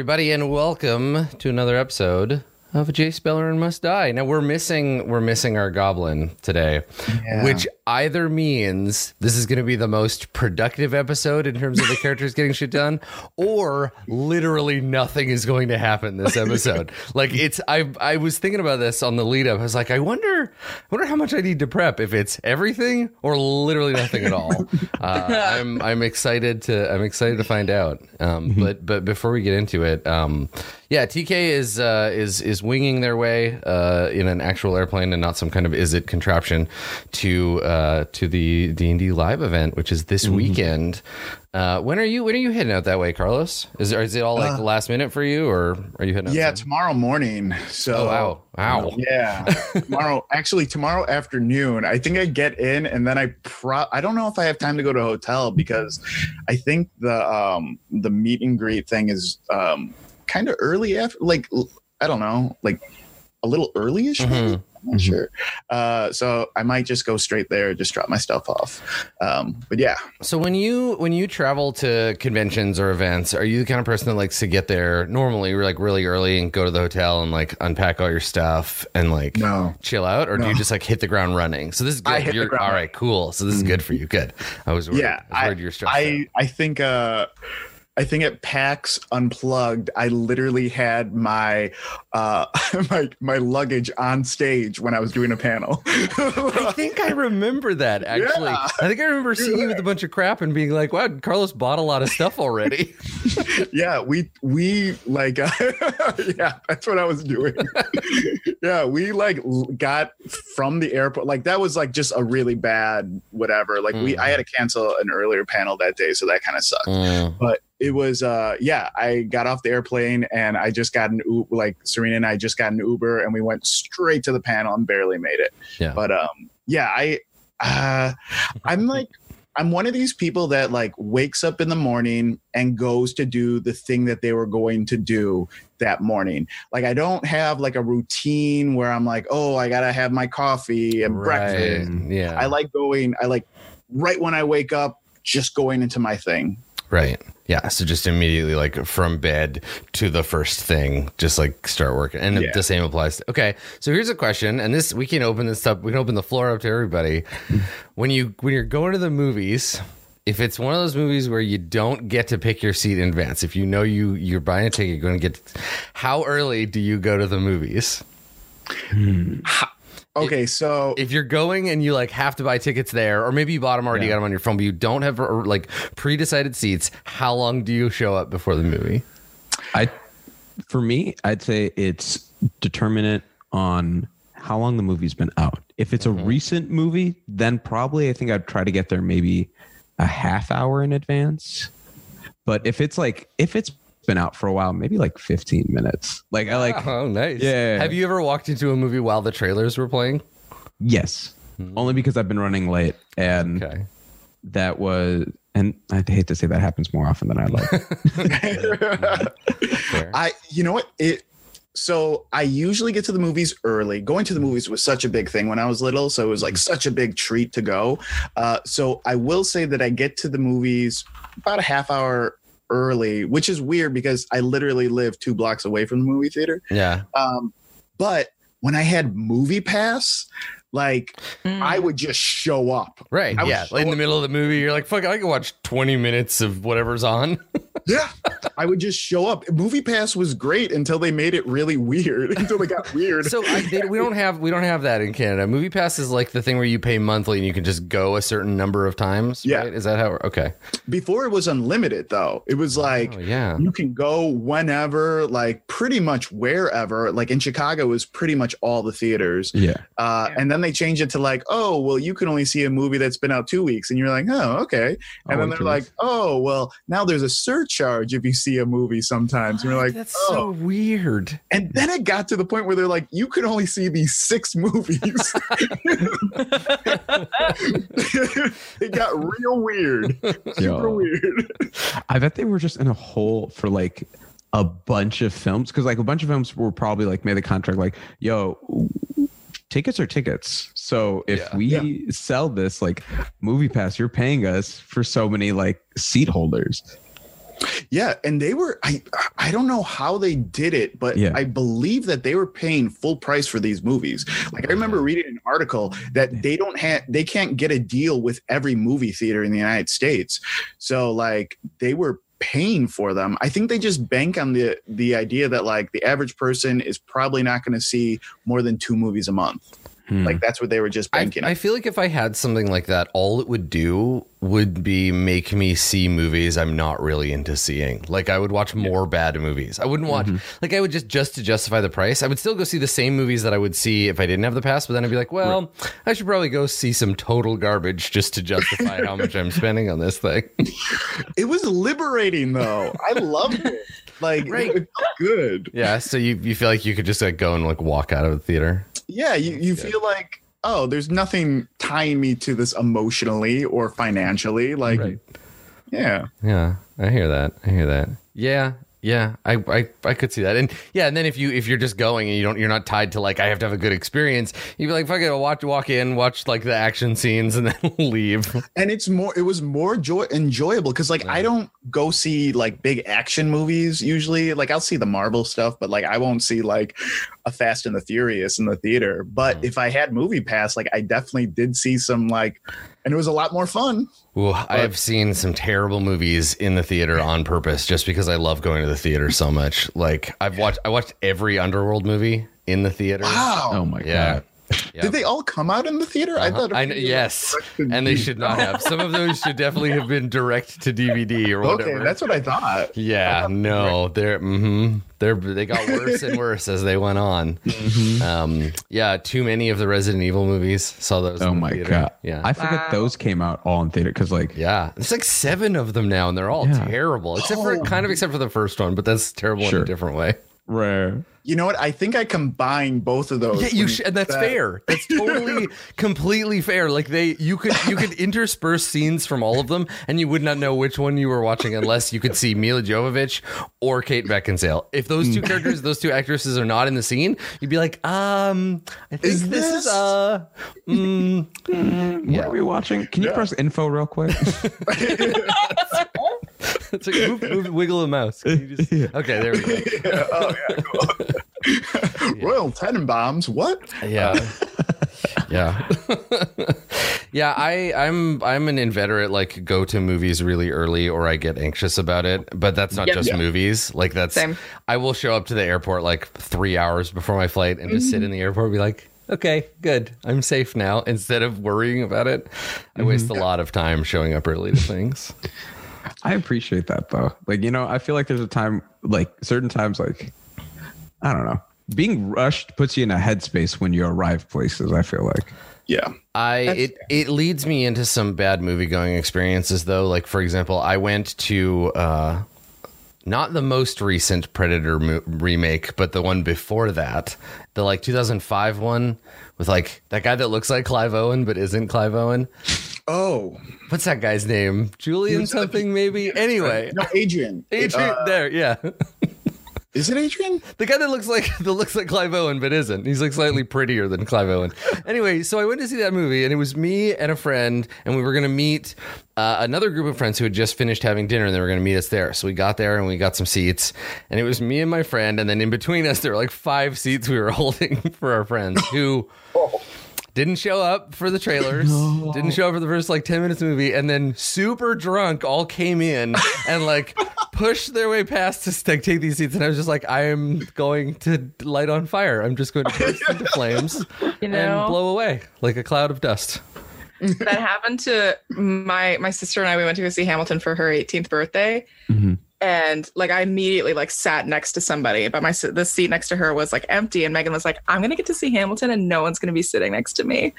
Everybody, and welcome to another episode of Jace Beleren Must Die. Now we're missing we're missing our goblin today, Yeah. which either means this is going to be the most productive episode in terms of the characters getting shit done, or literally nothing is going to happen this episode. like it's I I was thinking about this on the lead up. I was like, I wonder I wonder how much I need to prep if it's everything or literally nothing at all. Uh, I'm I'm excited to I'm excited to find out. Um, but but before we get into it, um, yeah, TK is uh, is is winging their way uh, in an actual airplane and not some kind of is it contraption to uh, to the D and D live event, which is this weekend. Uh, when are you when are you heading out that way, Carlos? Is is it all like last minute for you, or are you heading? out Yeah, tomorrow morning. So Oh wow! Wow. Yeah, tomorrow. Actually, tomorrow afternoon. I think I get in, and then I pro. I don't know if I have time to go to a hotel because I think the um the meet and greet thing is um kind of early after. Like I don't know, like a little early-ish. maybe? Mhm. I'm not sure. Uh, so I might just go straight there, just drop my stuff off. Um, but yeah, So when you when you travel to conventions or events, are you the kind of person that likes to get there normally, like really early and go to the hotel and like unpack all your stuff and like No. chill out, or do you just like hit the ground running? So this is good. I You're, all right, cool. So this is good for you. Good. I was worried. yeah, I was worried you were stressed. out. I I think uh I think at PAX Unplugged, I literally had my uh my my luggage on stage when I was doing a panel. I think I remember that actually. Yeah. I think I remember seeing you with a bunch of crap and being like, "Wow, Carlos bought a lot of stuff already." yeah, we we like uh, yeah, that's what I was doing. yeah, we like got from the airport. Like that was like just a really bad whatever. Like we Mm. I had to cancel an earlier panel that day, so that kind of sucked. Mm. but it was uh yeah i got off the airplane and i just got an uber like serena and i just got an uber and we went straight to the panel and barely made it Yeah. but um yeah i uh i'm like i'm one of these people that like wakes up in the morning and goes to do the thing that they were going to do that morning like i don't have like a routine where i'm like oh i gotta have my coffee and breakfast Yeah. i like going i like right when i wake up just going into my thing Right. Yeah. So just immediately, like from bed to the first thing, just like start working. And Yeah. the same applies. To, okay. So here's a question, and this we can open this up. We can open the floor up to everybody. when you when you're going to the movies, if it's one of those movies where you don't get to pick your seat in advance, if you know you you're buying a ticket, you're going to get. How early do you go to the movies? Hmm. Okay so If you're going and you like have to buy tickets there, or maybe you bought them already, Yeah. got them on your phone, but you don't have like pre-decided seats, how long do you show up before the movie? I, for me, I'd say it's determinant on how long the movie's been out. If it's a mm-hmm. recent movie, then probably I think I'd try to get there maybe a half hour in advance. But if it's like if it's been out for a while, maybe like 15 minutes. Like I like Oh, nice. Yeah. Have you ever walked into a movie while the trailers were playing? yes. Only because I've been running late and Okay. that was and I'd hate to say that happens more often than I'd like. I, you know what? It. So I usually get to the movies early. Going to the movies was such a big thing when I was little, so it was like such a big treat to go. Uh, so I will say that I get to the movies about a half hour early, which is weird because I literally live two blocks away from the movie theater. yeah. Um, but when I had Movie Pass, like I would just show up. Right. I Yeah. so- in the middle of the movie, you're like, fuck, I can watch 20 minutes of whatever's on. Yeah, I would just show up. Movie Pass was great until they made it really weird. Until they got weird. so I, they, we don't have we don't have that in Canada. Movie Pass is like the thing where you pay monthly and you can just go a certain number of times. Yeah. Right? Is that how? Okay. Before it was unlimited, though. It was like Oh, yeah. you can go whenever, like pretty much wherever. Like in Chicago, it was pretty much all the theaters. yeah. Uh, And then they changed it to like, oh, well, you can only see a movie that's been out two weeks, and you're like, oh, okay. And Oh, then they're like, oh, well, now there's a surcharge if you see a movie sometimes. And you're like, That's oh. so weird. And then it got to the point where they're like, you can only see these six movies. it got real weird. Super Yo. weird. I bet they were just in a hole for like a bunch of films because like a bunch of films were probably like made the contract like, yo, tickets are tickets. So if Yeah. we Yeah. sell this like movie pass, you're paying us for so many like seat holders. Yeah, and they were I I don't know how they did it, but Yeah. I believe that they were paying full price for these movies. Like I remember reading an article that they don't have they can't get a deal with every movie theater in the United States. So like they were paying for them. I think they just bank on the the idea that like the average person is probably not going to see more than two movies a month. Hmm. Like that's what they were just I, banking. on. I feel like if I had something like that, all it would do would be make me see movies I'm not really into seeing. Like I would watch more bad movies. I wouldn't watch like I would just just to justify the price. I would still go see the same movies that I would see if I didn't have the pass, but then I'd be like, well, I should probably go see some total garbage just to justify how much I'm spending on this thing. it was liberating though. I loved it. Like Right. it good. yeah, so you you feel like you could just like go and like walk out of the theater. yeah you, you feel like oh there's nothing tying me to this emotionally or financially like Right. yeah Yeah, I hear that. I hear that. Yeah, yeah, I, I I could see that. And yeah, and then if you if you're just going and you don't you're not tied to like I have to have a good experience, you'd be like, fuck it, I'll watch walk in, watch like the action scenes and then leave. and it's more it was more joy enjoyable because like i don't go see like big action movies usually like i'll see the marvel stuff but like i won't see like a fast and the furious in the theater but Mm. if i had movie pass like i definitely did see some like and it was a lot more fun Ooh, I have seen some terrible movies in the theater on purpose just because I love going to the theater so much. Like I've watched I watched every Underworld movie in the theater. wow oh my Yeah. god. Yeah. did they all come out in the theater i thought I know, yes, and they should not have. Some of those should definitely have been direct to DVD or whatever. okay that's what i thought Yeah, no, they're mm-hmm, they're they got worse and worse as they went on. Mm-hmm. Um, yeah, too many of the Resident Evil movies saw those. Oh in the my theater. god. Yeah, I forget Wow. those came out all in theater because like yeah, it's like seven of them now, and they're all Yeah. terrible. Except for Oh. kind of except for the first one, but that's terrible in a different way. rare. You know what i think i combine both of those Yeah, you when sh- and that's that- fair. That's totally, completely fair. Like they, you could you could intersperse scenes from all of them, and you would not know which one you were watching unless you could see Milla Jovovich or Kate Beckinsale. If those two characters, those two actresses, are not in the scene, you'd be like, um, I think Is this, is this- uh, mm, What are we watching? Can you press info real quick? it's like move, move, wiggle a mouse. Can you just- Okay, there we go. oh yeah cool. royal tenenbaums what Yeah. yeah. yeah, I I'm I'm an inveterate like go to movies really early or I get anxious about it, but that's not Yep. just Yeah. movies. Like that's Same. I will show up to the airport like 3 hours before my flight and just Mm-hmm. sit in the airport and be like Okay, good. I'm safe now. Instead of worrying about it, I waste Mm-hmm. a lot of time showing up early to things. I appreciate that though. Like, you know, I feel like there's a time, like certain times, like, I don't know, being rushed puts you in a headspace when you arrive places. I feel like. yeah I it it leads me into some bad movie going experiences though. Like for example, I went to uh not the most recent Predator mo- remake, but the one before that, the like 2005 one with like that guy that looks like Clive Owen but isn't Clive Owen. oh What's that guy's name? Julian something maybe. Anyway, no adrian Adrian Uh, there, yeah. is it adrian The guy that looks like that looks like Clive Owen but isn't. He's like slightly prettier than Clive Owen. Anyway, so I went to see that movie and it was me and a friend and we were going to meet uh, another group of friends who had just finished having dinner and they were going to meet us there. So we got there and we got some seats and it was me and my friend and then in between us there were like five seats we were holding for our friends who didn't show up for the trailers, didn't show up for the first like 10 minutes of the movie, and then super drunk all came in and like pushed their way past to like, take these seats. And I was just like, I am going to light on fire. I'm just going to burst into flames You know? and blow away like a cloud of dust. that happened to my my sister and I. We went to go see Hamilton for her 18th birthday, Mhm. and like I immediately like sat next to somebody, but my the seat next to her was like empty, and Megan was like, "I'm gonna get to see Hamilton, and no one's gonna be sitting next to me." And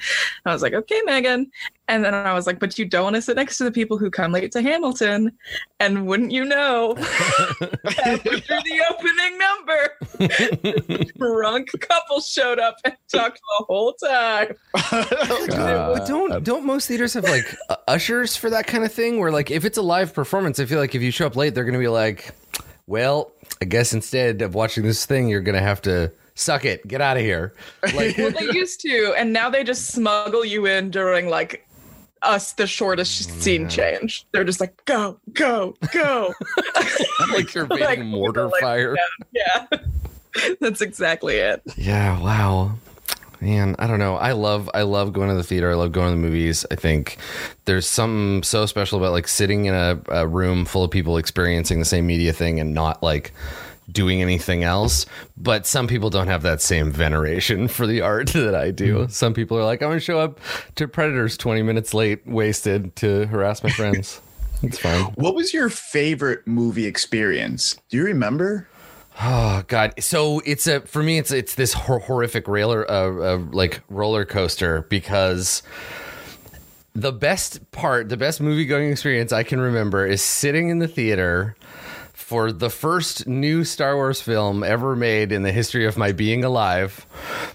I was like, "Okay, Megan," and then I was like, "But you don't want to sit next to the people who come late to Hamilton," and wouldn't you know, after the opening number, drunk couple showed up and talked the whole time. But don't don't most theaters have like uh, ushers for that kind of thing? Where like if it's a live performance, I feel like if you show up late, they're going to be like, "Well, I guess instead of watching this thing, you're going to have to suck it, get out of here." Like, well, they used to, and now they just smuggle you in during like us the shortest Oh, scene change. They're just like, go, go, go. like you're being Like, mortar like, fire. yeah. That's exactly it. Yeah, wow. Man, I don't know. I love I love going to the theater. I love going to the movies. I think there's something so special about like sitting in a, a room full of people experiencing the same media thing and not like doing anything else. But some people don't have that same veneration for the art that I do. Some people are like, I'm gonna show up to Predators 20 minutes late, wasted to harass my friends. It's fine. What was your favorite movie experience? Do you remember? Oh God! So it's a for me. It's it's this hor- horrific roller, uh, uh, like roller coaster because the best part, the best movie going experience I can remember is sitting in the theater for the first new Star Wars film ever made in the history of my being alive.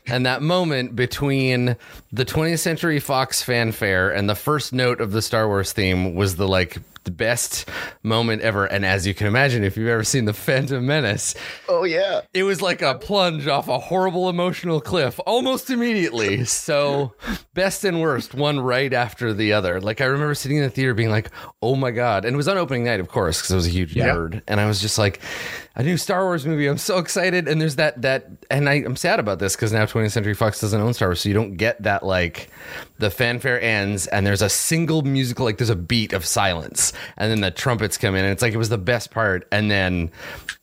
And that moment between the 20th Century Fox fanfare and the first note of the Star Wars theme was the like the best moment ever. And as you can imagine, if you've ever seen The Phantom Menace, Oh yeah. it was like a plunge off a horrible emotional cliff almost immediately. So, best and worst, one right after the other. Like, I remember sitting in the theater being like, oh my God. And it was on opening night, of course, because I was a huge nerd. And I was just like, a new Star Wars movie. I'm so excited. And there's that, that, and I, I'm sad about this because now 20th Century Fox doesn't own Star Wars. So, you don't get that, like, the fanfare ends and there's a single musical, like, there's a beat of silence. And then the trumpets come in. And it's like, it was the best part. And then,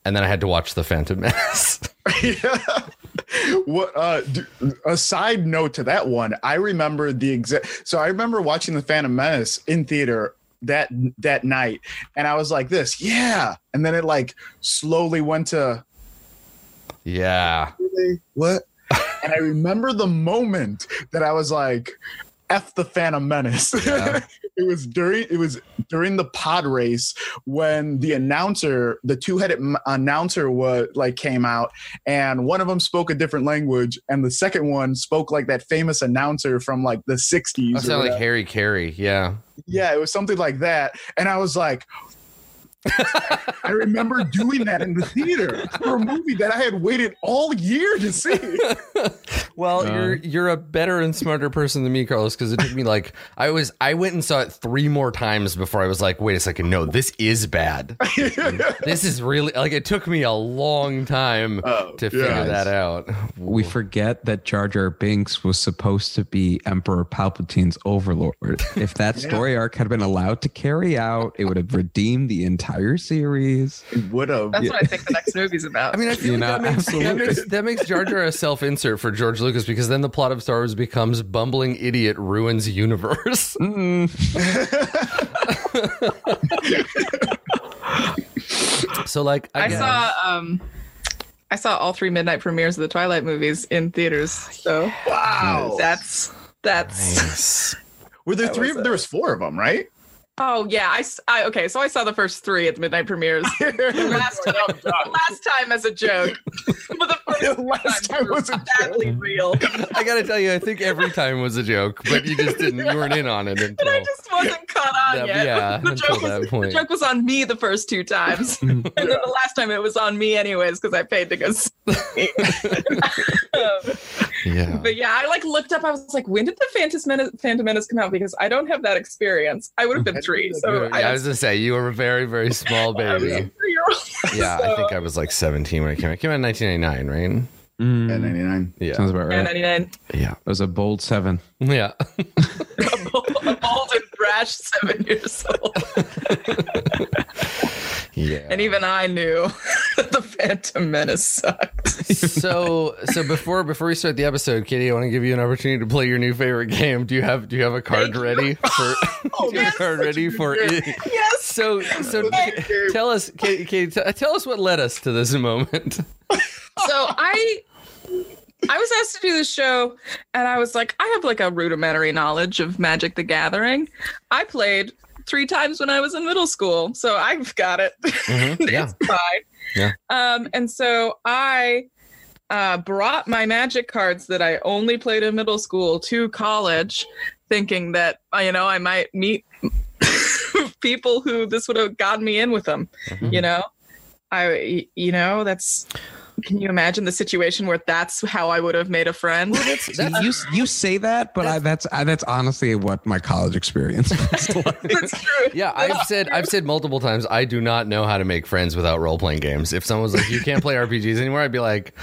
and then I had to watch The Phantom Menace. yeah. What uh a side note to that one, I remember the exact so I remember watching the Phantom Menace in theater that that night and I was like this, yeah. And then it like slowly went to yeah. really? what? and I remember the moment that I was like F the Phantom Menace. Yeah. it was during it was during the pod race when the announcer, the two-headed m- announcer was like came out and one of them spoke a different language and the second one spoke like that famous announcer from like the 60s. That sounded like. Harry Caray. Yeah. yeah, it was something like that and I was like I remember doing that in the theater for a movie that I had waited all year to see. Well, Uh, you're you're a better and smarter person than me, Carlos, because it took me like I was I went and saw it three more times before I was like, wait a second, no, this is bad. this is really like it took me a long time Oh, to figure yes. that out. We forget that Jar Jar Binks was supposed to be Emperor Palpatine's overlord. If that story arc had been allowed to carry out, it would have redeemed the entire series. Would have. That's what I think the next movie's about. I mean, I feel You like know, that, makes, that, absolutely. makes, that makes Jar Jar a self insert for George Lucas because then the plot of Star Wars becomes bumbling idiot ruins universe. so, like, I, I guess- saw um I saw all three midnight premieres of the Twilight movies in theaters. So wow. that's that's Nice. Were there That three? was There was four of them, right? Oh yeah. I okay. So I saw the first three at the midnight premieres last time. last time as a joke, but the first Last time was a badly real. I gotta tell you, I think every time was a joke, but you just didn't, you weren't in on it until. But I just wasn't caught on That- yet. yeah, the, until joke was, that point. the joke was on me the first two times, and then the last time it was on me anyways because I paid to go. See. Yeah. But yeah, I like looked up. I was like, when did the Phantom Menace, Phantom Menace come out? Because I don't have that experience. I would have been three. So yeah, I was gonna say you were a very, very small I was a baby. three-year-old. Yeah, I think I was like 17 when it came out. It came out in 1999, right? Mm, At 99. Yeah. sounds about Yeah, right. 99. Yeah. It was a bold seven. Yeah. A bold, a bold and brash seven years old. Yeah. And even I knew that the Phantom Menace sucked. so so before before we start the episode, Katie, I want to give you an opportunity to play your new favorite game. Do you have do you have a card ready for Oh, do you have a card ready for it? yes. So so Thank tell us Katie, Katie t- tell us what led us to this moment. So I I was asked to do the show and I was like, I have like a rudimentary knowledge of Magic the Gathering. I played three times when I was in middle school, so I've got it. Mhm, yeah. it's fine. Yeah. Um, and so I uh, brought my magic cards that I only played in middle school to college, thinking that uh, you know I might meet people who this would have gotten me in with them. Mhm. You know, I you know that's Can you imagine the situation where that's how I would have made a friend? See, you you say that, but I, that's I, that's honestly what my college experience was like. That's true. Yeah, I've said I've said multiple times I do not know how to make friends without role playing games. If someone was like, "You can't play RPGs anymore," I'd be like,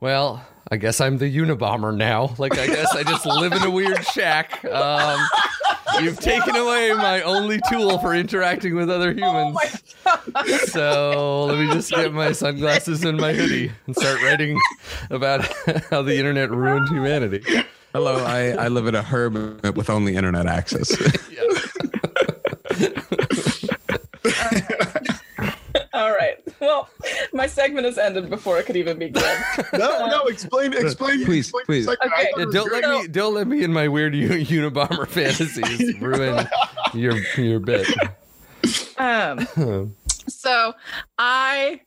"Well, I guess I'm the Unabomber now. Like, I guess I just live in a weird shack. Um, you've taken away my only tool for interacting with other humans. so let me just get my sunglasses and my hoodie and start writing about how the internet ruined humanity. Hello, I, I live in a hermit with only internet access. All right. Well, my segment has ended before it could even begin. No, no, explain, explain, Please, explain please. the second. I Okay. Yeah, don't let great. me don't let me in my weird U- Unabomber fantasies ruin your your bit. Um, so I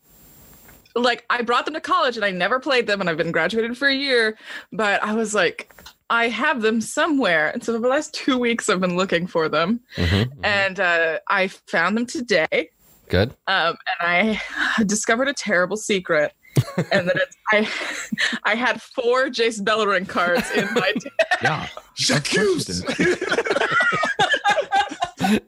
like I brought them to college and I never played them and I've been graduated for a year, but I was like, I have them somewhere. And so for the last two weeks I've been looking for them. Mm-hmm. And uh, I found them today. Good. Um, and I discovered a terrible secret. and that it's I I had four Jace Beleren cards in my deck. yeah. J'accuse.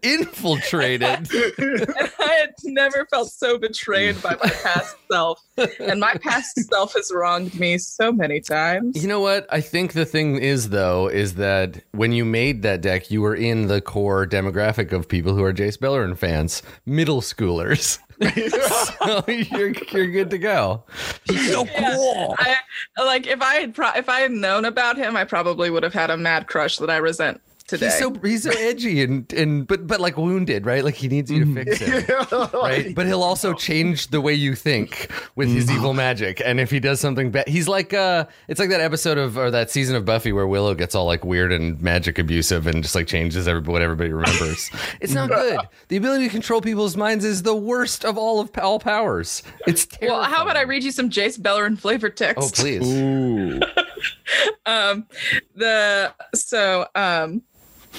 Infiltrated. and I had never felt so betrayed by my past self. And my past self has wronged me so many times. You know what? I think the thing is though is that when you made that deck, you were in the core demographic of people who are Jace Beleren fans, middle schoolers. so you're you're good to go. He's so cool. I like if I had pro- if I had known about him, I probably would have had a mad crush that I resent today. He's so he's so edgy and and but but like wounded, right? Like he needs you to fix it, right? But he'll also change the way you think with his evil magic. And if he does something bad, he's like uh it's like that episode of or that season of Buffy where Willow gets all like weird and magic abusive and just like changes every, what everybody remembers. it's not good. The ability to control people's minds is the worst of all of all powers. It's terrible. well, how about I read you some Jace Beleren flavor text? Oh please. Ooh. um the so um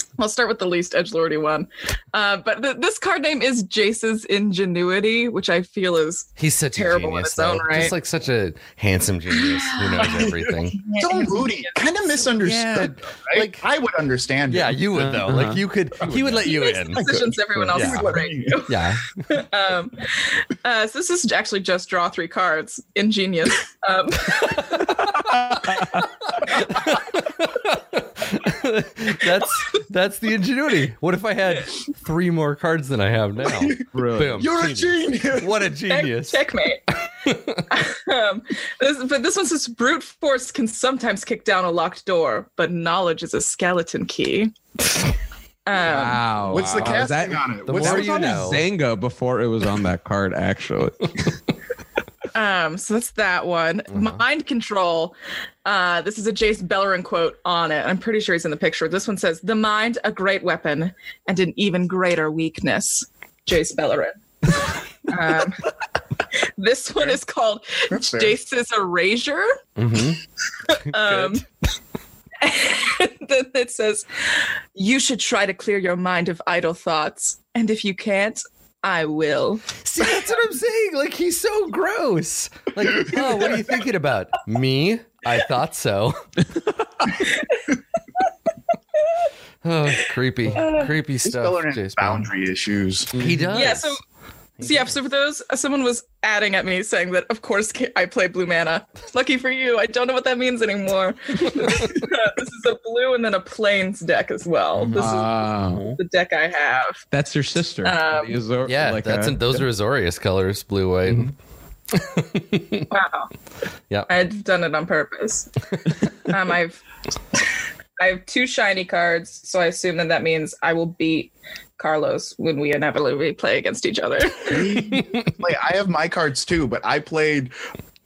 I'll start with the least edgelordy one. Uh, but th- this card name is Jace's Ingenuity, which I feel is He's such Terrible a in genius, its own though. right. Just like such a handsome genius who knows everything. so moody, kind of misunderstood. right? like- I would understand. Yeah, him. you would though. Uh-huh. Like you could, he would let you makes in. decisions everyone else Yeah. is wouldn't do. Yeah. um, uh, so this is actually just draw three cards. Ingenious. Um, that's that's the ingenuity. What if I had three more cards than I have now? Brilliant. Boom. You're a Genius. genius. What a check- genius. checkmate. um, this, but this one says brute force can sometimes kick down a locked door, but knowledge is a skeleton key. Um, Wow. What's the wow. casting that, on it? the What's more that was you on know. Xanga before it was on that card, actually. Um, so that's that one. Mind control. Uh, this is a Jace Beleren quote on it. I'm pretty sure he's in the picture. This one says, "The mind, a great weapon, and an even greater weakness." Jace Beleren. um, this one is called That's fair. Jace's Erasure. Mm-hmm. Um, then it says, "You should try to clear your mind of idle thoughts, and if you can't, I will." See, that's what I'm saying. Like he's so gross. Like, oh, what are you thinking about? Me? I thought so. oh, creepy, creepy stuff. Beleren has Jace Beleren. boundary issues. He does. Yeah, so so yeah, so for those, uh, someone was adding at me saying that, of course, I play blue mana. Lucky for you, I don't know what that means anymore. this is a blue and then a plains deck as well. This Ah, is the deck I have. that's your sister. Um, Azor- yeah, like that's a- those are Azorius colors, blue, white. Wow. Yeah. I've done it on purpose. um, I've I have two shiny cards, so I assume that that means I will beat Carlos when we inevitably play against each other. like I have my cards too, but I played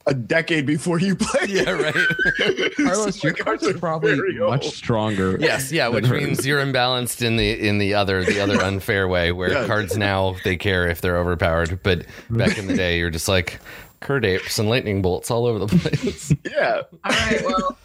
a decade before you played. Yeah, right. Carlos, your cards cards are probably much stronger. Yes, yeah, which means you're imbalanced in the in the other the other unfair way where Yeah. cards now they care if they're overpowered, but back in the day you're just like Kird apes and lightning bolts all over the place. Yeah. All right, well,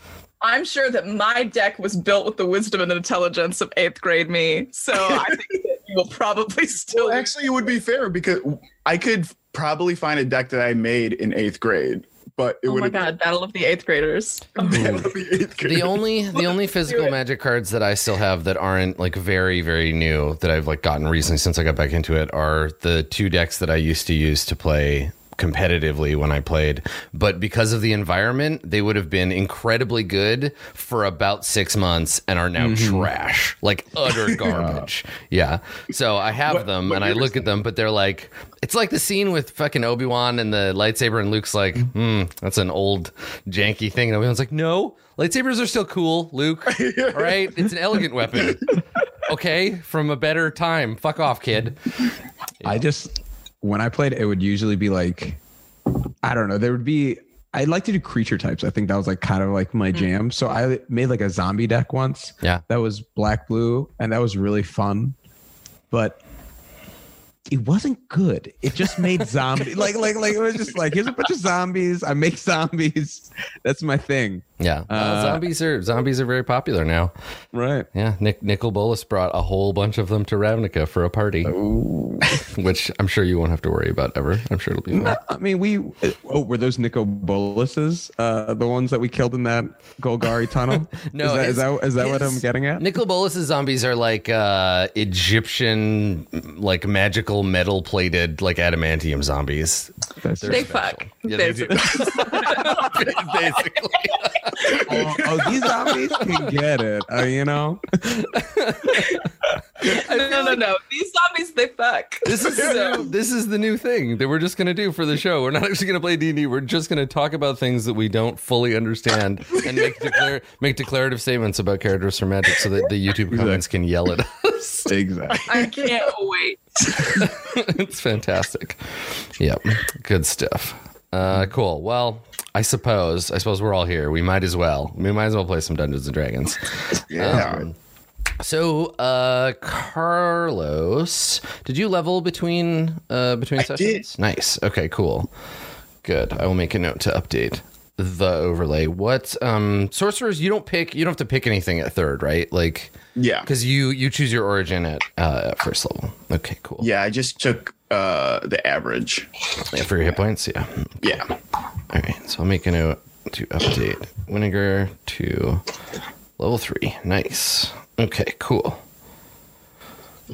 I'm sure that my deck was built with the wisdom and intelligence of eighth grade me. So I think that you will probably still. Well, actually, it would be fair because I could probably find a deck that I made in eighth grade but it would Oh would my have god, Battle of the Eighth Graders. been the eighth grade. The only the only physical magic cards that I still have that aren't like very very new that I've like gotten recently since I got back into it are the two decks that I used to use to play competitively when I played, but because of the environment, they would have been incredibly good for about six months and are now trash, like utter garbage. yeah. So I have What- them what and I look at them, but they're like, it's like the scene with fucking Obi Wan and the lightsaber, and Luke's like, hmm, that's an old janky thing. And Obi Wan's like, no, lightsabers are still cool, Luke. All right, it's an elegant weapon. Okay, from a better time. Fuck off, kid. I just when I played, it would usually be like I don't know. There would be I'd like to do creature types. I think that was like kind of like my mm. jam. So I made like a zombie deck once. Yeah. That was black blue, and that was really fun. But it wasn't good. It just made zombie like like like it was just like here's a bunch of zombies. I make zombies. That's my thing. Yeah, Uh, zombies are zombies are very popular now. Right. Yeah, Nick Nicol Bolas brought a whole bunch of them to Ravnica for a party, which I'm sure you won't have to worry about ever. I'm sure it'll be fine. I mean, we oh, were those Nico Boluses, uh, the ones that we killed in that Golgari tunnel? No, is that, his- is that, is that what I'm getting at? Nicol Bolas's zombies are like uh, Egyptian, like magical metal plated, like adamantium zombies. That's They're They special. fuck. Yeah, they do. Basically. oh, oh, these zombies can get it. Uh, you know, no, no, no. These zombies, they fuck. This is the new, this is the new thing that we're just going to do for the show. We're not actually going to play D and D. We're just going to talk about things that we don't fully understand and make declare make declarative statements about characters from Magic, so that the YouTube comments can yell at us. exactly. I can't wait. it's fantastic. Yep, good stuff. Uh, cool. Well, I suppose I suppose we're all here. We might as well. We might as well play some Dungeons and Dragons. yeah. Um, so, uh, Carlos, did you level between uh, between I sessions? Nice. Okay, cool. Good. I will make a note to update the overlay. What um sorcerers you don't pick you don't have to pick anything at third, right? Like yeah. because you you choose your origin at uh at first level. Okay, cool. Yeah, I just took uh the average. Yeah, for your hit points, yeah. Yeah. All right, so I'll make a note to update Winnegar to level three. Nice. Okay, cool.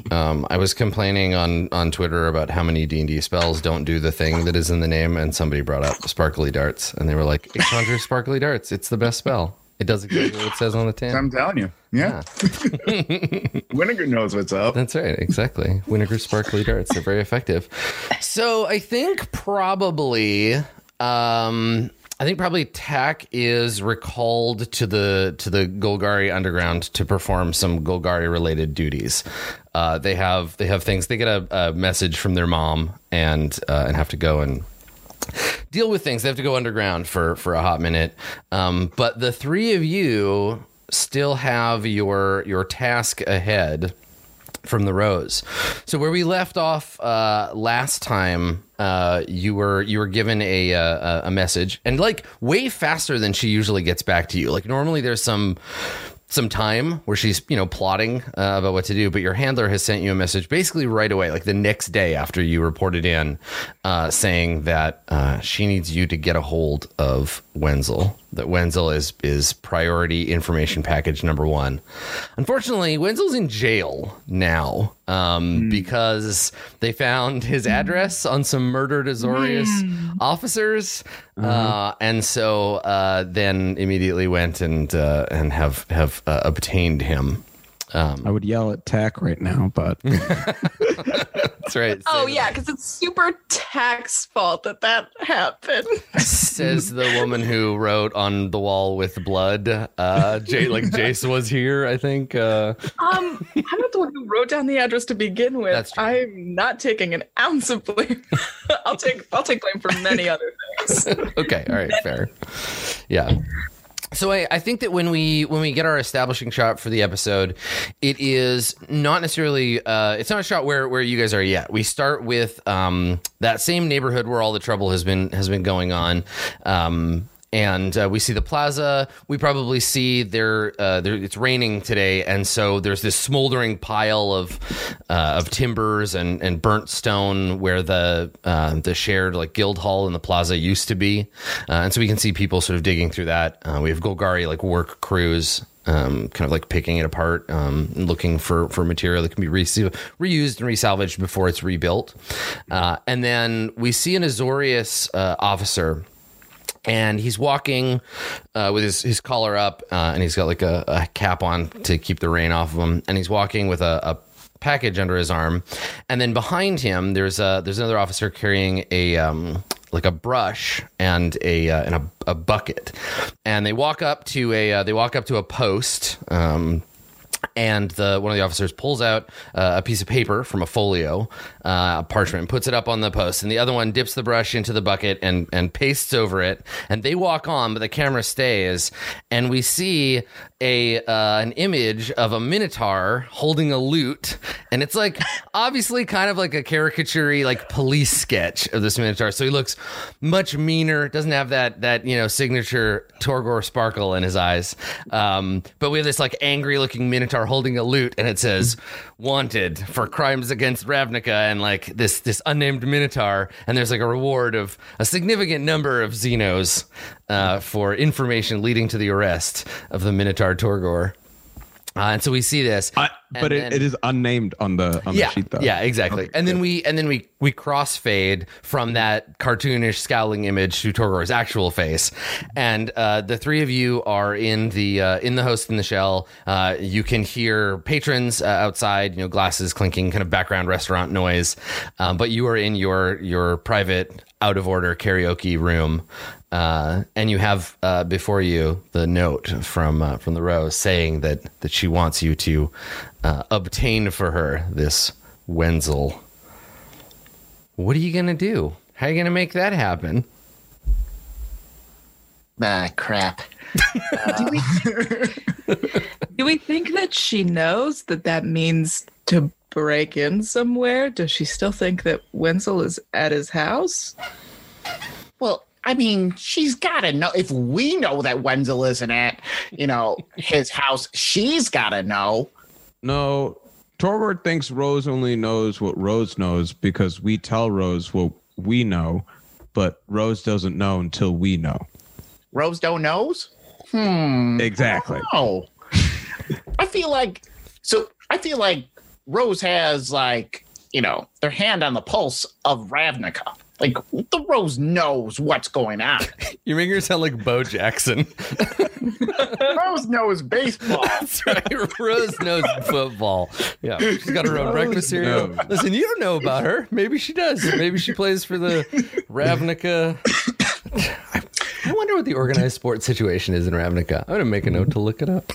Um, I was complaining on on Twitter about how many D and D spells don't do the thing that is in the name, and somebody brought up sparkly darts, and they were like, "It conjures sparkly darts. It's the best spell. It does exactly what it says on the tin." I'm telling you. Yeah. Winnegar knows what's up. That's right, exactly. Winnegar sparkly darts. They're very effective. So I think probably um I think probably Tack is recalled to the to the Golgari underground to perform some Golgari related duties. Uh, they have they have things. They get a, a message from their mom and uh, and have to go and deal with things. They have to go underground for for a hot minute. Um, but the three of you still have your your task ahead from the rose. So where we left off uh, last time, uh, you were you were given a, uh, a message, and like way faster than she usually gets back to you. Like normally there's some some time where she's you know plotting uh, about what to do, but your handler has sent you a message basically right away, like the next day after you reported in, uh, saying that uh, she needs you to get a hold of Wenzel. That Wenzel is is priority information package number one. Unfortunately, Wenzel's in jail now um, because they found his address on some murdered Azorius officers, uh, and so uh, then immediately went and uh, and have have uh, obtained him. Um, I would yell at Tack right now, but that's right. Oh yeah, because it's super Tack's fault that that happened. says the woman who wrote on the wall with blood. Uh, Jay, like Jace was here, I think. Uh, Um, I'm not the one who wrote down the address to begin with. That's true. I'm not taking an ounce of blame. I'll take I'll take blame for many other things. okay all right fair yeah so I, I think that when we when we get our establishing shot for the episode it is not necessarily uh, it's not a shot where where you guys are yet. We start with um, that same neighborhood where all the trouble has been has been going on. Um, and uh, we see the plaza. We probably see there, uh, there. It's raining today, and so there's this smoldering pile of uh, of timbers and, and burnt stone where the uh, the shared like guild hall in the plaza used to be, uh, and so we can see people sort of digging through that. Uh, we have Golgari like work crews um, kind of like picking it apart um, looking for, for material that can be re- reused and resalvaged before it's rebuilt. And then we see an Azorius officer. And he's walking uh, with his, his collar up, uh, and he's got like a, a, cap on to keep the rain off of him. And he's walking with a, a package under his arm, and then behind him there's a there's another officer carrying a um, like a brush and a uh, and a, a, bucket, and they walk up to a uh, they walk up to a post. Um, and the one of the officers pulls out uh, a piece of paper from a folio, uh, parchment, and puts it up on the post. And the other one dips the brush into the bucket and and pastes over it. And they walk on, but the camera stays, and we see a uh, an image of a minotaur holding a lute, and it's like obviously kind of like a caricature like police sketch of this minotaur. So he looks much meaner. Doesn't have that that you know signature Torgor sparkle in his eyes. Um, but we have this like angry looking minotaur holding a lute, and it says "wanted for crimes against Ravnica," and like this this unnamed minotaur, and there's like a reward of a significant number of zinos uh, for information leading to the arrest of the Minotaur Torgor. Uh, and so we see this, but it, it is unnamed on the on yeah, the sheet, though. Yeah, exactly. Okay, and then we and then we we crossfade from that cartoonish scowling image to Torgor's actual face, and uh, the three of you are in the uh, in the host in the shell. Uh, you can hear patrons uh, outside, you know, glasses clinking, kind of background restaurant noise, um, but you are in your your private out of order karaoke room uh, and you have uh, before you the note from uh, from the rose saying that that she wants you to uh, obtain for her this Wenzel. What are you gonna do? How are you gonna make that happen? Ah, crap. do, we do we think that she knows that that means to break in somewhere? Does she still think that Wenzel is at his house? Well, I mean, she's got to know. If we know that Wenzel isn't at, you know, his house, she's got to know. No, Torvald thinks Rose only knows what Rose knows because we tell Rose what we know, but Rose doesn't know until we know. Rose don't knows? Hmm. Exactly. Oh, I feel like so. I feel like Rose has like you know their hand on the pulse of Ravnica. Like the Rose knows what's going on. You're making her sound like Bo Jackson. Rose knows baseball. That's right. Rose knows football. Yeah, she's got her own Rose breakfast cereal. Knows. Listen, you don't know about her. Maybe she does. Maybe she plays for the Ravnica. I wonder what the organized sports situation is in Ravnica. I'm gonna make a note to look it up.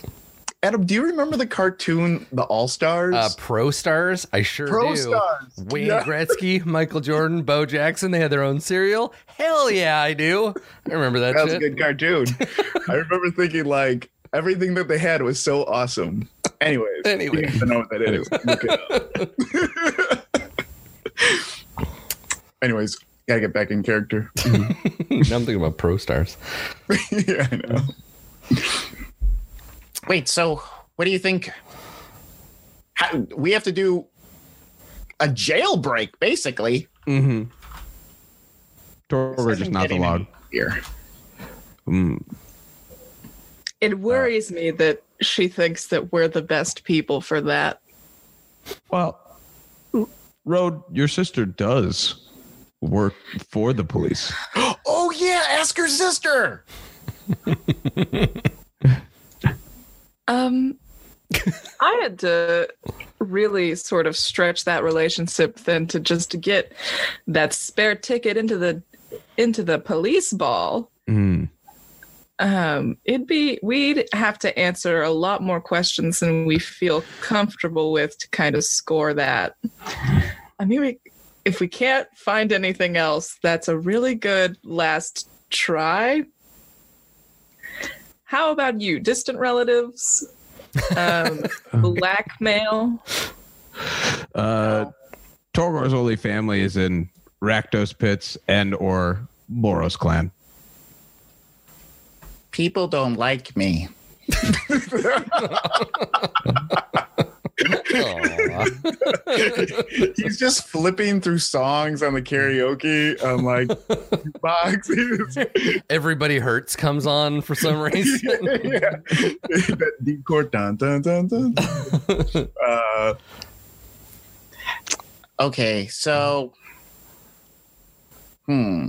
Adam, do you remember the cartoon, the All Stars? Uh, Pro Stars, I sure Pro do. Stars. Wayne yeah. Gretzky, Michael Jordan, Bo Jackson, they had their own cereal. Hell yeah, I do. I remember that. That was a good cartoon. I remember thinking like everything that they had was so awesome. Anyways, anyway, you know what that is. Anyways, gotta get back in character. now I'm thinking about Pro Stars. yeah, I know. Wait, so what do you think? How, we have to do a jailbreak, basically. Mm-hmm. Torridge is not allowed here. Mm. It worries uh, me that she thinks that we're the best people for that. Well, Road, your sister does work for the police. oh yeah, ask her sister. Um, I had to really sort of stretch that relationship then to just to get that spare ticket into the into the police ball. Mm. Um, it'd be we'd have to answer a lot more questions than we feel comfortable with to kind of score that. I mean, we, if we can't find anything else, that's a really good last try. How about you? Distant relatives? Um, blackmail? Uh, Torgor's only family is in Rakdos pits and or Moros clan. people don't like me. He's just flipping through songs on the karaoke on like. Everybody hurts comes on for some reason. yeah. that deep chord dun dun dun dun. dun. Uh, okay, so hmm.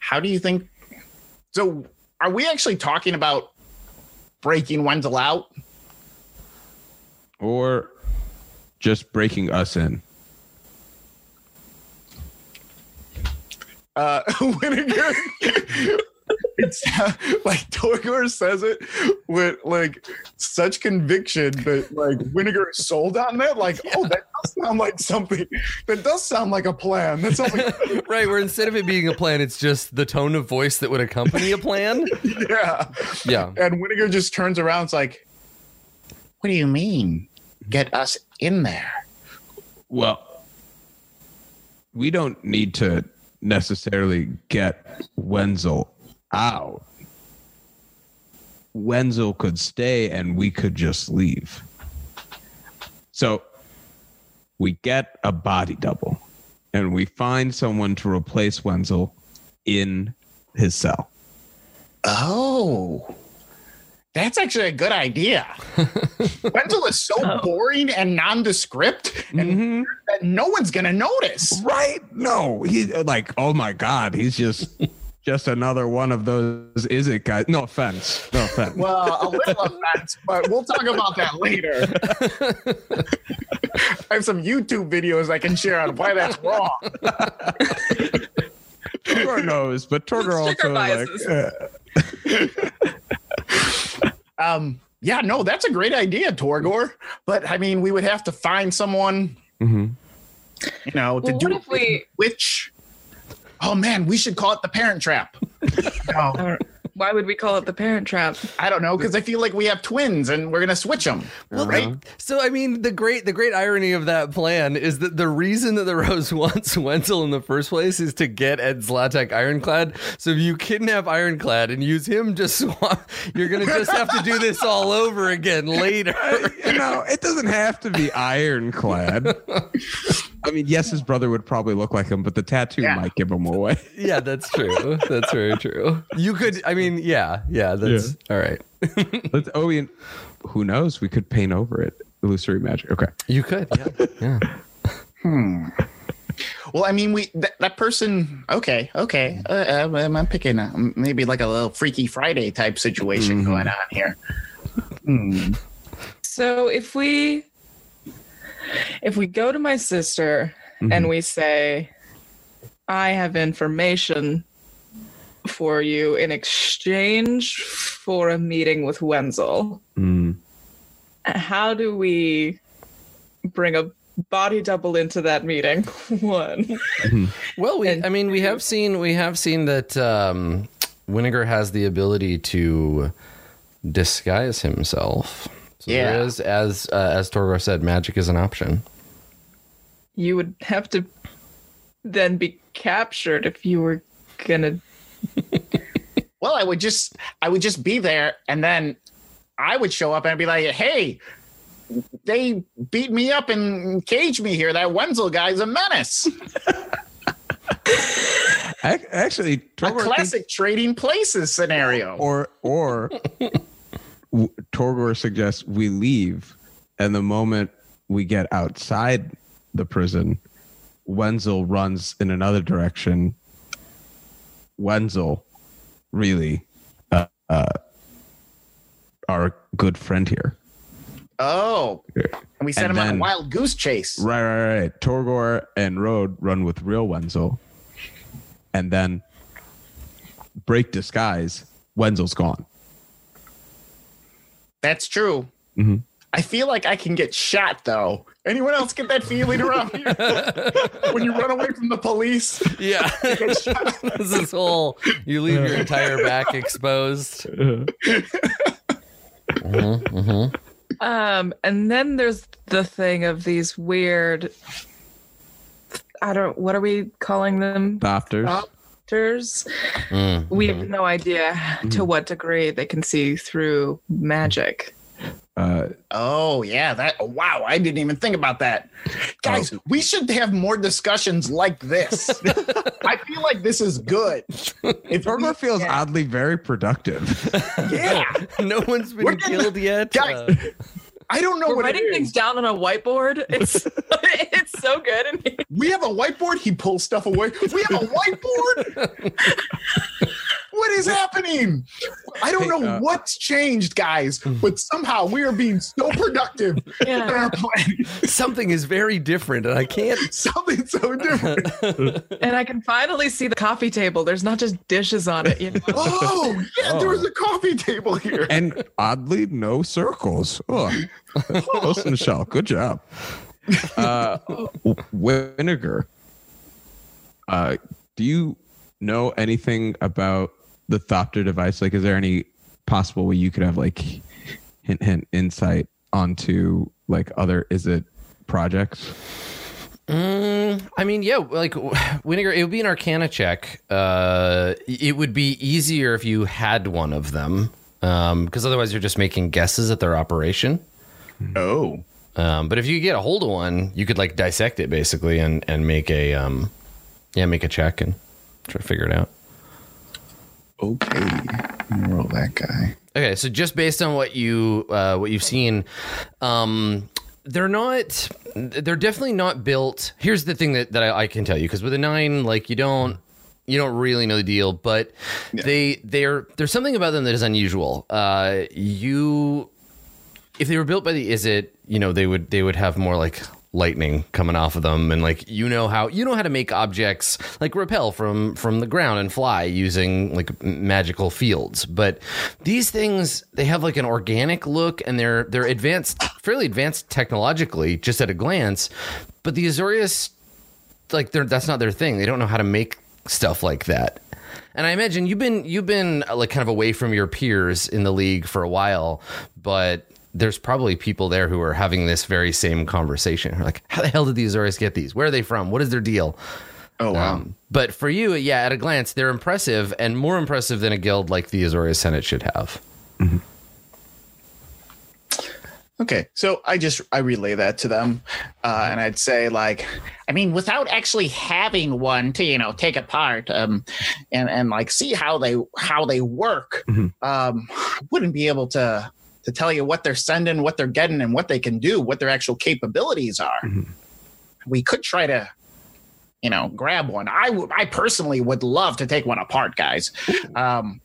How do you think so are we actually talking about breaking Wenzel out? Or just breaking us in. uh Winnegar it's like Torgor says it with like such conviction but like Winnegar is sold on that like oh that does sound like something that does sound like a plan that sounds like right, where instead of it being a plan, it's just the tone of voice that would accompany a plan. yeah Yeah. and Winnegar just turns around it's like what do you mean get us in there Well, we don't need to necessarily get Wenzel out. Wenzel could stay and we could just leave. So we get a body double and we find someone to replace Wenzel in his cell. oh that's actually a good idea. Wenzel is so Oh. boring and nondescript, and that no one's gonna notice. Right? No, he like, oh my god, he's just just another one of those Izzet guys. No offense. No offense. Well, a little offense, but we'll talk about that later. I have some YouTube videos I can share on why that's wrong. Torgor knows, but Torgor also biases. like uh, Um, yeah, no, that's a great idea, Torgor. But I mean, we would have to find someone, mhm. you know, to Well, do what if we- which. Oh man, we should call it the Parent Trap. no, Or why would we call it the parent trap? I don't know because I feel like we have twins and we're gonna switch them. Well, right? Uh-huh. So I mean, the great the great irony of that plan is that the reason that the Rose wants Wenzel in the first place is to get Ed Zlatek Ironclad. So if you kidnap Ironclad and use him just swap, you're gonna just have to do this all over again later. you know, it doesn't have to be ironclad. I mean, yes, his brother would probably look like him, but the tattoo Yeah. might give him away. yeah, that's true. That's very true. You could. I mean, yeah, yeah. That's all right. Let's, oh, and who knows? We could paint over it. Illusory magic. Okay. You could. Yeah. Yeah. Hmm. Well, I mean, we that, that person. Okay, okay. Uh, uh, I'm, I'm picking a, maybe like a little Freaky Friday type situation Mhm. going on here. Hmm. So if we if we go to my sister and we say I have information for you in exchange for a meeting with Wenzel. Mm. How do we bring a body double into that meeting? One. Well, we, And- I mean, we have seen we have seen that um, Winnegar has the ability to disguise himself. So Yeah. there is, as uh, as Torgor said, magic is an option. You would have to then be captured if you were gonna Well, I would just I would just be there, and then I would show up and I'd be like, "Hey, they beat me up and caged me here. That Wenzel guy's a menace. Ac- Actually, A Torgor thinks- classic trading places scenario." or or w- Torgor suggests we leave, and the moment we get outside the prison, Wenzel runs in another direction. Wenzel, really, uh, uh, our good friend here. oh, and we sent And him on a wild goose chase. Right, right, right. Torgor and Rode run with real Wenzel, and then break disguise. Wenzel's gone. That's true. Mhm. I feel like I can get shot though. Anyone else get that feeling around here? when you run away from the police, Yeah, you get shot. this is whole. You leave your entire back exposed. Mhm, mhm. Um, and then there's the thing of these weird. I don't. What are we calling them? Doctors. Uh, reactors. Mm, We have no idea to what degree they can see through magic. Uh, Oh yeah, that wow! I didn't even think about that, guys. We should have more discussions like this. I feel like this is good. If Torgor we- feels yeah, oddly very productive. yeah. no one's been We're getting- killed yet. Guys, Uh, I don't know We're what writing is. things down on a whiteboard. It's it's so good. And We have a whiteboard. He pulls stuff away. We have a whiteboard. what is happening? I don't Hey, know uh, what's changed, guys, but somehow we are being so productive in yeah. our plan. something is very different, and I can't. Something so different. And I can finally see the coffee table. There's not just dishes on it. You know? Oh, yeah, there was a coffee table here. and oddly, no circles. Oh, close in shell. Good job. Uh, Vinegar. Uh, do you know anything about the Thopter device? Like, is there any possible way you could have like hint, hint, insight onto like other Izzet projects? Mm, I mean, yeah, like Winnegar, it would be an Arcana check. Uh, it would be easier if you had one of them, because otherwise you're just making guesses at their operation. Oh. Um, but if you get a hold of one, you could like dissect it basically and and make a um, yeah, make a check and try to figure it out. Okay. Roll that guy. Okay, so just based on what you uh, what you've seen, um, they're not. They're definitely not built. Here's the thing that, that I, I can tell you because with a nine, like you don't you don't really know the deal, but they they're there's something about them that is unusual. Uh, you if they were built by the Izzet you know they would they would have more like lightning coming off of them. And like you know how you know how to make objects like repel from from the ground and fly using like magical fields. But these things they have like an organic look and they're they're advanced fairly advanced technologically just at a glance. But the azorius like they're that's not their thing. They don't know how to make stuff like that. And I imagine you've been you've been uh, like kind of away from your peers in the league for a while, but there's probably people there who are having this very same conversation. They're like, how the hell did the Azorius get these? Where are they from? What is their deal? Oh, wow. Um, but for you, yeah, at a glance, they're impressive and more impressive than a guild like the Azorius Senate should have. Okay, so I just I relay that to them, uh, and I'd say like, I mean, without actually having one to you know take apart, um, and and like see how they how they work, Mhm. um, I wouldn't be able to to tell you what they're sending, what they're getting, and what they can do, what their actual capabilities are. Mhm. We could try to, you know, grab one. I I personally would love to take one apart, guys. Um,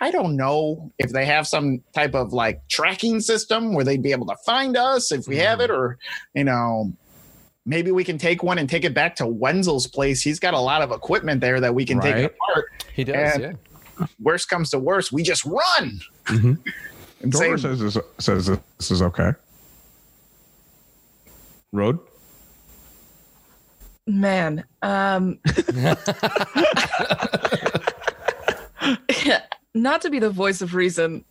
I don't know if they have some type of like tracking system where they'd be able to find us if we have it, or you know, maybe we can take one and take it back to Wenzel's place. He's got a lot of equipment there that we can take apart. He does, And- Worst comes to worst, we just run. Mhm. And say, says this, says this is okay. Road. Man, um, not to be the voice of reason,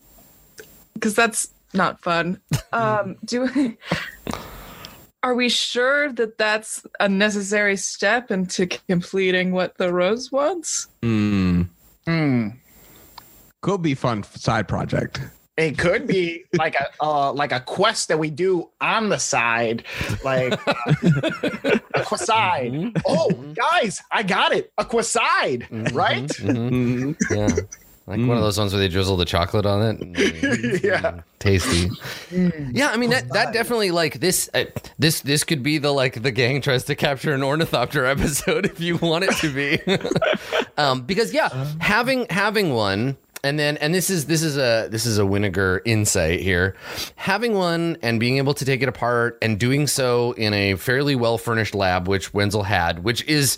because that's not fun. Um, do are we sure that that's a necessary step into completing what the rose wants? Mm, hmm, could be fun side project. It could be like a uh, like a quest that we do on the side, like uh, a quaside. Oh, guys, I got it, a quaside, right? Mhm. Mm, Yeah. Like one of those ones where they drizzle the chocolate on it. Mm, Yeah. tasty. Yeah, I mean that that definitely like this uh, this this could be the like the gang tries to capture an ornithopter episode if you want it to be. um, because yeah, having having one and then and this is this is a this is a Winnegar insight here. Having one and being able to take it apart and doing so in a fairly well furnished lab, which Wenzel had, which is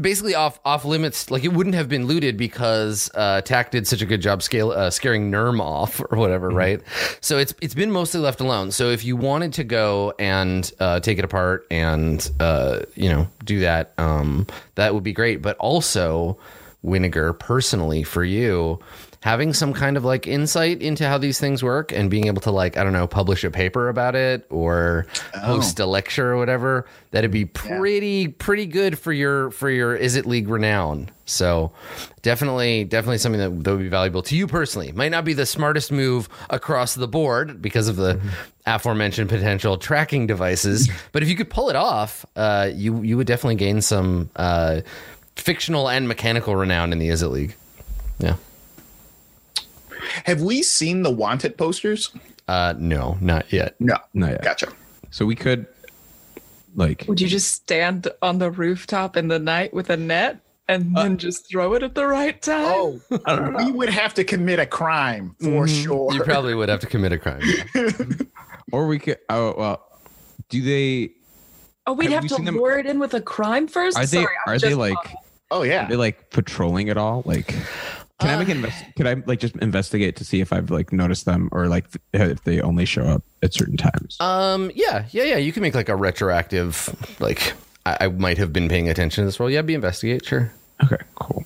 basically off off limits. Like it wouldn't have been looted because uh, Tack did such a good job scale uh, scaring Nerm off or whatever, right? So it's it's been mostly left alone. So if you wanted to go and uh, take it apart and uh, you know do that, um, that would be great. But also Winiger, personally for you, having some kind of like insight into how these things work and being able to like I don't know publish a paper about it or host a lecture or whatever that'd be pretty pretty good for your for your Izzet league renown. So definitely definitely something that, that would be valuable to you personally. Might not be the smartest move across the board because of the aforementioned potential tracking devices but if you could pull it off uh, you you would definitely gain some uh, fictional and mechanical renown in the Izzet league yeah Have we seen the wanted posters? uh, no not yet No. not yet. Gotcha. So we could like Would you just stand on the rooftop in the night with a net and then just throw it at the right time? Oh, we would have to commit a crime for sure. you probably would have to commit a crime yeah. or we could oh well do they Oh, we'd Have have, we to seen them- lure it in with a crime first. are they Sorry, are they just- like oh yeah. are they like patrolling at all like can I make Uh, an invest- could I like just investigate to see if I've like noticed them or like if they only show up at certain times? Um. Yeah. Yeah. Yeah. You can make like a retroactive. Like I, I might have been paying attention to this role. Yeah. Be investigate. Sure. okay, cool.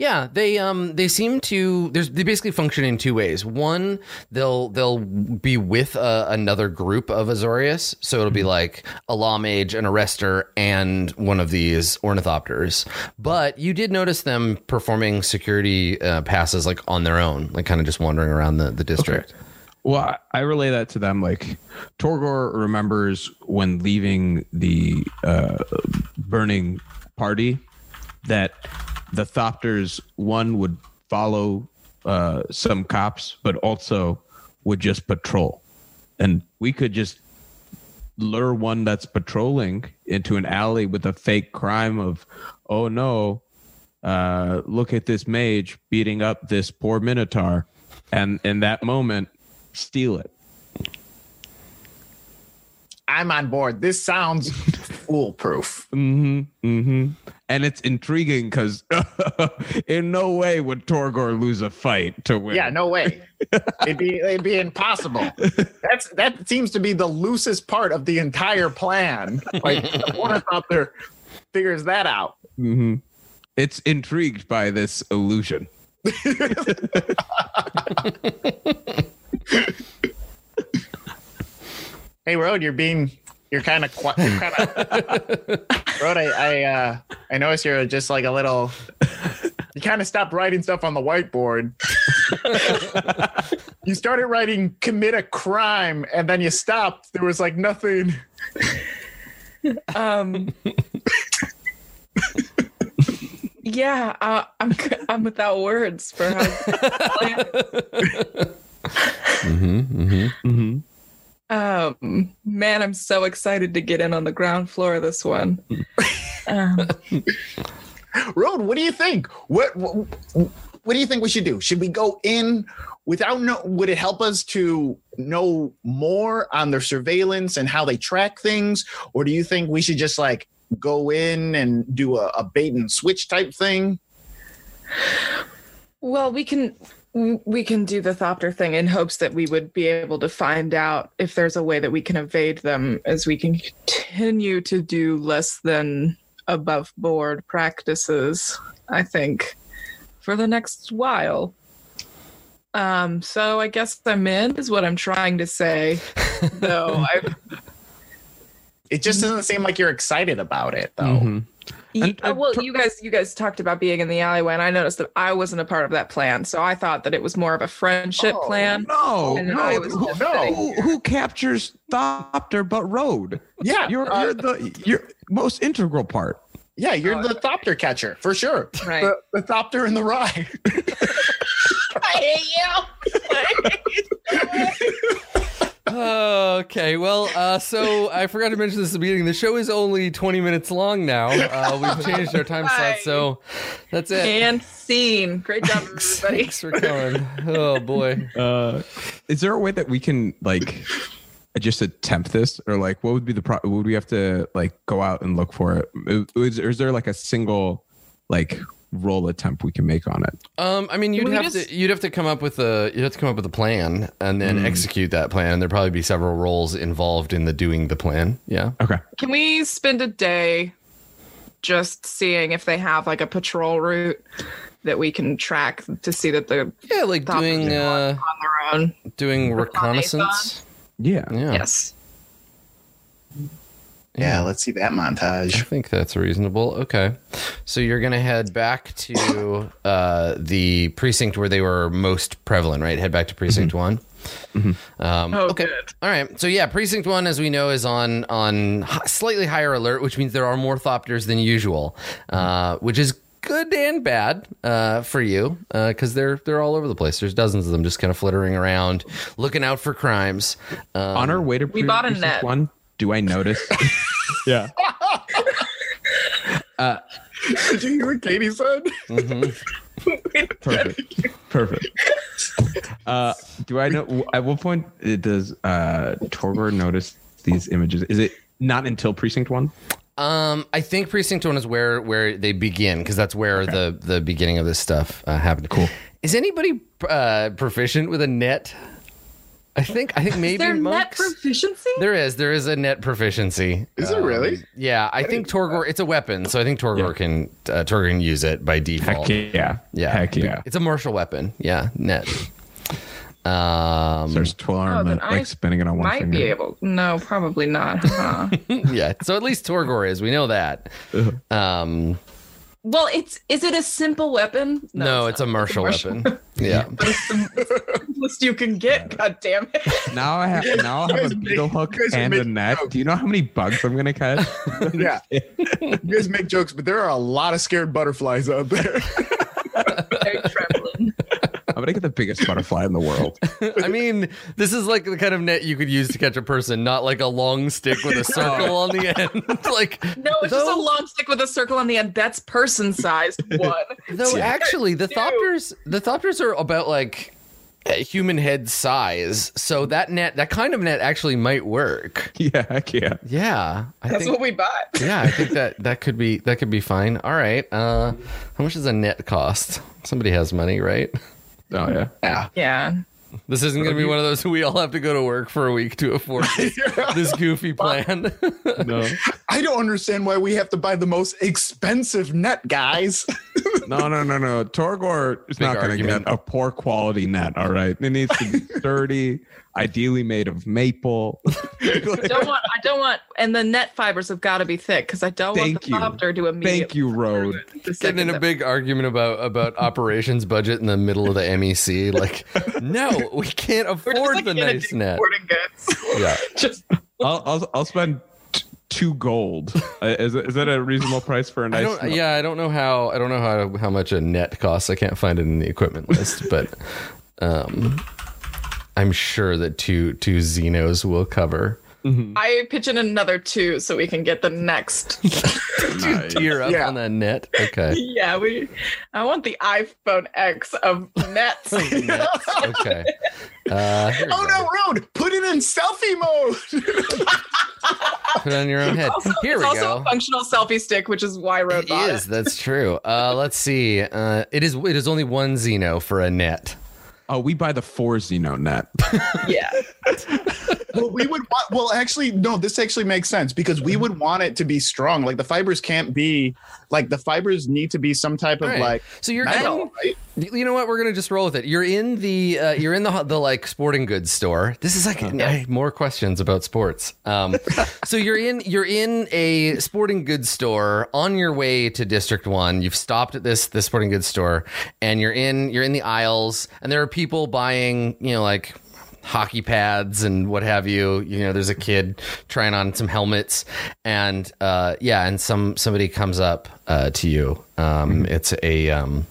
Yeah. They um. They seem to. There's. They basically function in two ways. One, they'll they'll be with uh, another group of Azorius. So it'll be like a law mage, an arrestor, and one of these ornithopters. But you did notice them performing security uh, passes like on their own, like kind of just wandering around the the district. Well, I- I relay that to them. Like Torgor remembers when leaving the uh, burning party that the Thopters one would follow uh, some cops, but also would just patrol, and we could just lure one that's patrolling into an alley with a fake crime of, oh no, uh, look at this mage beating up this poor minotaur, and in that moment, steal it. I'm on board. This sounds foolproof. Mm-hmm. Mm-hmm. And it's intriguing because in no way would Torgor lose a fight to win. Yeah, no way. it'd be it'd be impossible. That's that seems to be the loosest part of the entire plan. Like one the ornithopter figures that out. hmm It's intrigued by this illusion. Hey, Road, you're being you're kind of qui- you're kind of Road. I I uh, I notice you're just like a little. You kind of stopped writing stuff on the whiteboard. you started writing "commit a crime" and then you stopped. There was like nothing. Um. yeah, uh, I'm I'm without words for how. Mm-hmm. Mm-hmm. Mm-hmm. Um, man, I'm so excited to get in on the ground floor of this one. Um, Road, what do you think? What, what what do you think we should do? Should we go in without no would it help us to know more on their surveillance and how they track things? Or do you think we should just like go in and do a, a bait and switch type thing? well, we can we can do the Thopter thing in hopes that we would be able to find out if there's a way that we can evade them as we can continue to do less than above board practices, I think, for the next while. Um, so I guess I'm in is what I'm trying to say. Though I It just doesn't seem like you're excited about it though. Mm-hmm. Ye- uh, uh, well, per- you guys, you guys talked about being in the alleyway, and I noticed that I wasn't a part of that plan. So I thought that it was more of a friendship Oh, plan. No, no, who, no. who, who captures Thopter but Road? Yeah, You're, uh, you're the you're most integral part. yeah, you're the thopter catcher for sure. Right. The, the thopter in the rye. I hate you. Okay, well, uh, so I forgot to mention this at the beginning. The show is only 20 minutes long now. Uh, we've changed our time slot, so that's it. And scene. Great job, everybody. Thanks for coming. Oh boy. Uh, is there a way that we can like just attempt this, or like what would be the pro? Would we have to like go out and look for it? Is, is there like a single like roll attempt we can make on it? Um, I mean, you'd have just- to you'd have to come up with a you'd have to come up with a plan and then execute that plan. And there'd probably be several roles involved in the doing the plan. Yeah. Okay. Can we spend a day just seeing if they have like a patrol route that we can track to see that they're Yeah, like doing uh, on their own. doing reconnaissance. Yeah. Yeah, Yes. Yeah, let's see that montage. I think that's reasonable. Okay, so you're gonna head back to uh, the precinct where they were most prevalent, right? Head back to precinct one. Um, Oh, okay. good. All right. So yeah, precinct one, as we know, is on on slightly higher alert, which means there are more thopters than usual, uh, which is good and bad uh, for you because they're they're all over the place. There's dozens of them just kind of flittering around, looking out for crimes. Um, On our way to We bought a Precinct net. one, do I notice? yeah. Did you hear what Katie said? Perfect. Perfect. Uh, do I know at what point it does uh, Torgor notice these images? Is it not until precinct one? Um, I think precinct one is where where they begin because that's where the the beginning of this stuff uh, happened. Cool. Is anybody uh, proficient with a net? I think I think maybe Their net monks. proficiency? there is there is a net proficiency. Is it really? Yeah, I think Torgor. It's a weapon, so I think Torgor Yeah. can uh, Torgor can use it by default. Heck yeah. Yeah, Heck yeah. It's a martial weapon. Yeah, net. Um, There's twirl Oh, arm then I like spinning it on one Might finger. be able. No, probably not. Huh? yeah. So at least Torgor is. We know that. Um, well, it's is it a simple weapon? no, it's, a martial martial weapon. Yeah. simplest you can get. God damn it! Now I have now I have guys a make- beetle hook you guys are and a net. jokes. Do you know how many bugs I'm gonna catch? Yeah. you guys make jokes, but there are a lot of scared butterflies out there. Very trembling. I'm gonna get the biggest butterfly in the world. I mean, this is like the kind of net you could use to catch a person, not like a long stick with a circle on the end. like, No, it's just a long stick with a circle on the end. That's person sized one. though actually, the Dude. thopters, the thopters are about like a human head size. So that net, that kind of net, actually might work. yeah, heck yeah. Yeah, I That's think. what we bought. yeah, I think that that could be that could be fine. All right. Uh, how much does a net cost? Somebody has money, right? Oh yeah. yeah. Yeah. This isn't going to be one of those we all have to go to work for a week to afford this, this goofy plan. No. I don't understand why we have to buy the most expensive net, guys. No, no, no, no. Torgor is Big not going to get a poor quality net. All right, it needs to be sturdy, ideally made of maple. I don't want. I don't want. And the net fibers have got to be thick because I don't Thank want the you. copter to immediately. Thank you, Road. Getting in a that- big argument about about operations budget in the middle of the MEC. Like, no, we can't We're just, afford like, the nice net. Yeah. just I'll, I'll, I'll spend t- two gold. Uh, is, that a reasonable price for a nice? don't. Yeah, I don't know how. I don't know how how much a net costs. I can't find it in the equipment list, but um, I'm sure that two two zinos will cover. I pitch in another two so we can get the next. Nice. Tier up Yeah. on that net. Okay. yeah, we. I want the iPhone X of nets. Nets. Okay. Uh, oh no, Road! Put it in selfie mode. Put it on your own head. Also, Here it's we also go. a functional selfie stick, which is why Road It bought is. it. That's true. Uh, let's see. Uh, it is. It is only one zino for a net. Oh, we buy the four zino net. Yeah. Well, we would want. Well, actually, no. This actually makes sense because we would want it to be strong. Like the fibers can't be like the fibers need to be some type of right. like So you're in, right? You know what? We're gonna just roll with it. You're in the uh, you're in the the like sporting goods store. This is like I- more questions about sports. Um, so you're in you're in a sporting goods store on your way to District One. You've stopped at this this sporting goods store, and you're in you're in the aisles, and there are people buying you know like hockey pads and what have you. You know, there's a kid trying on some helmets, and uh, yeah, and some somebody comes up uh, to you. Um, It's a um,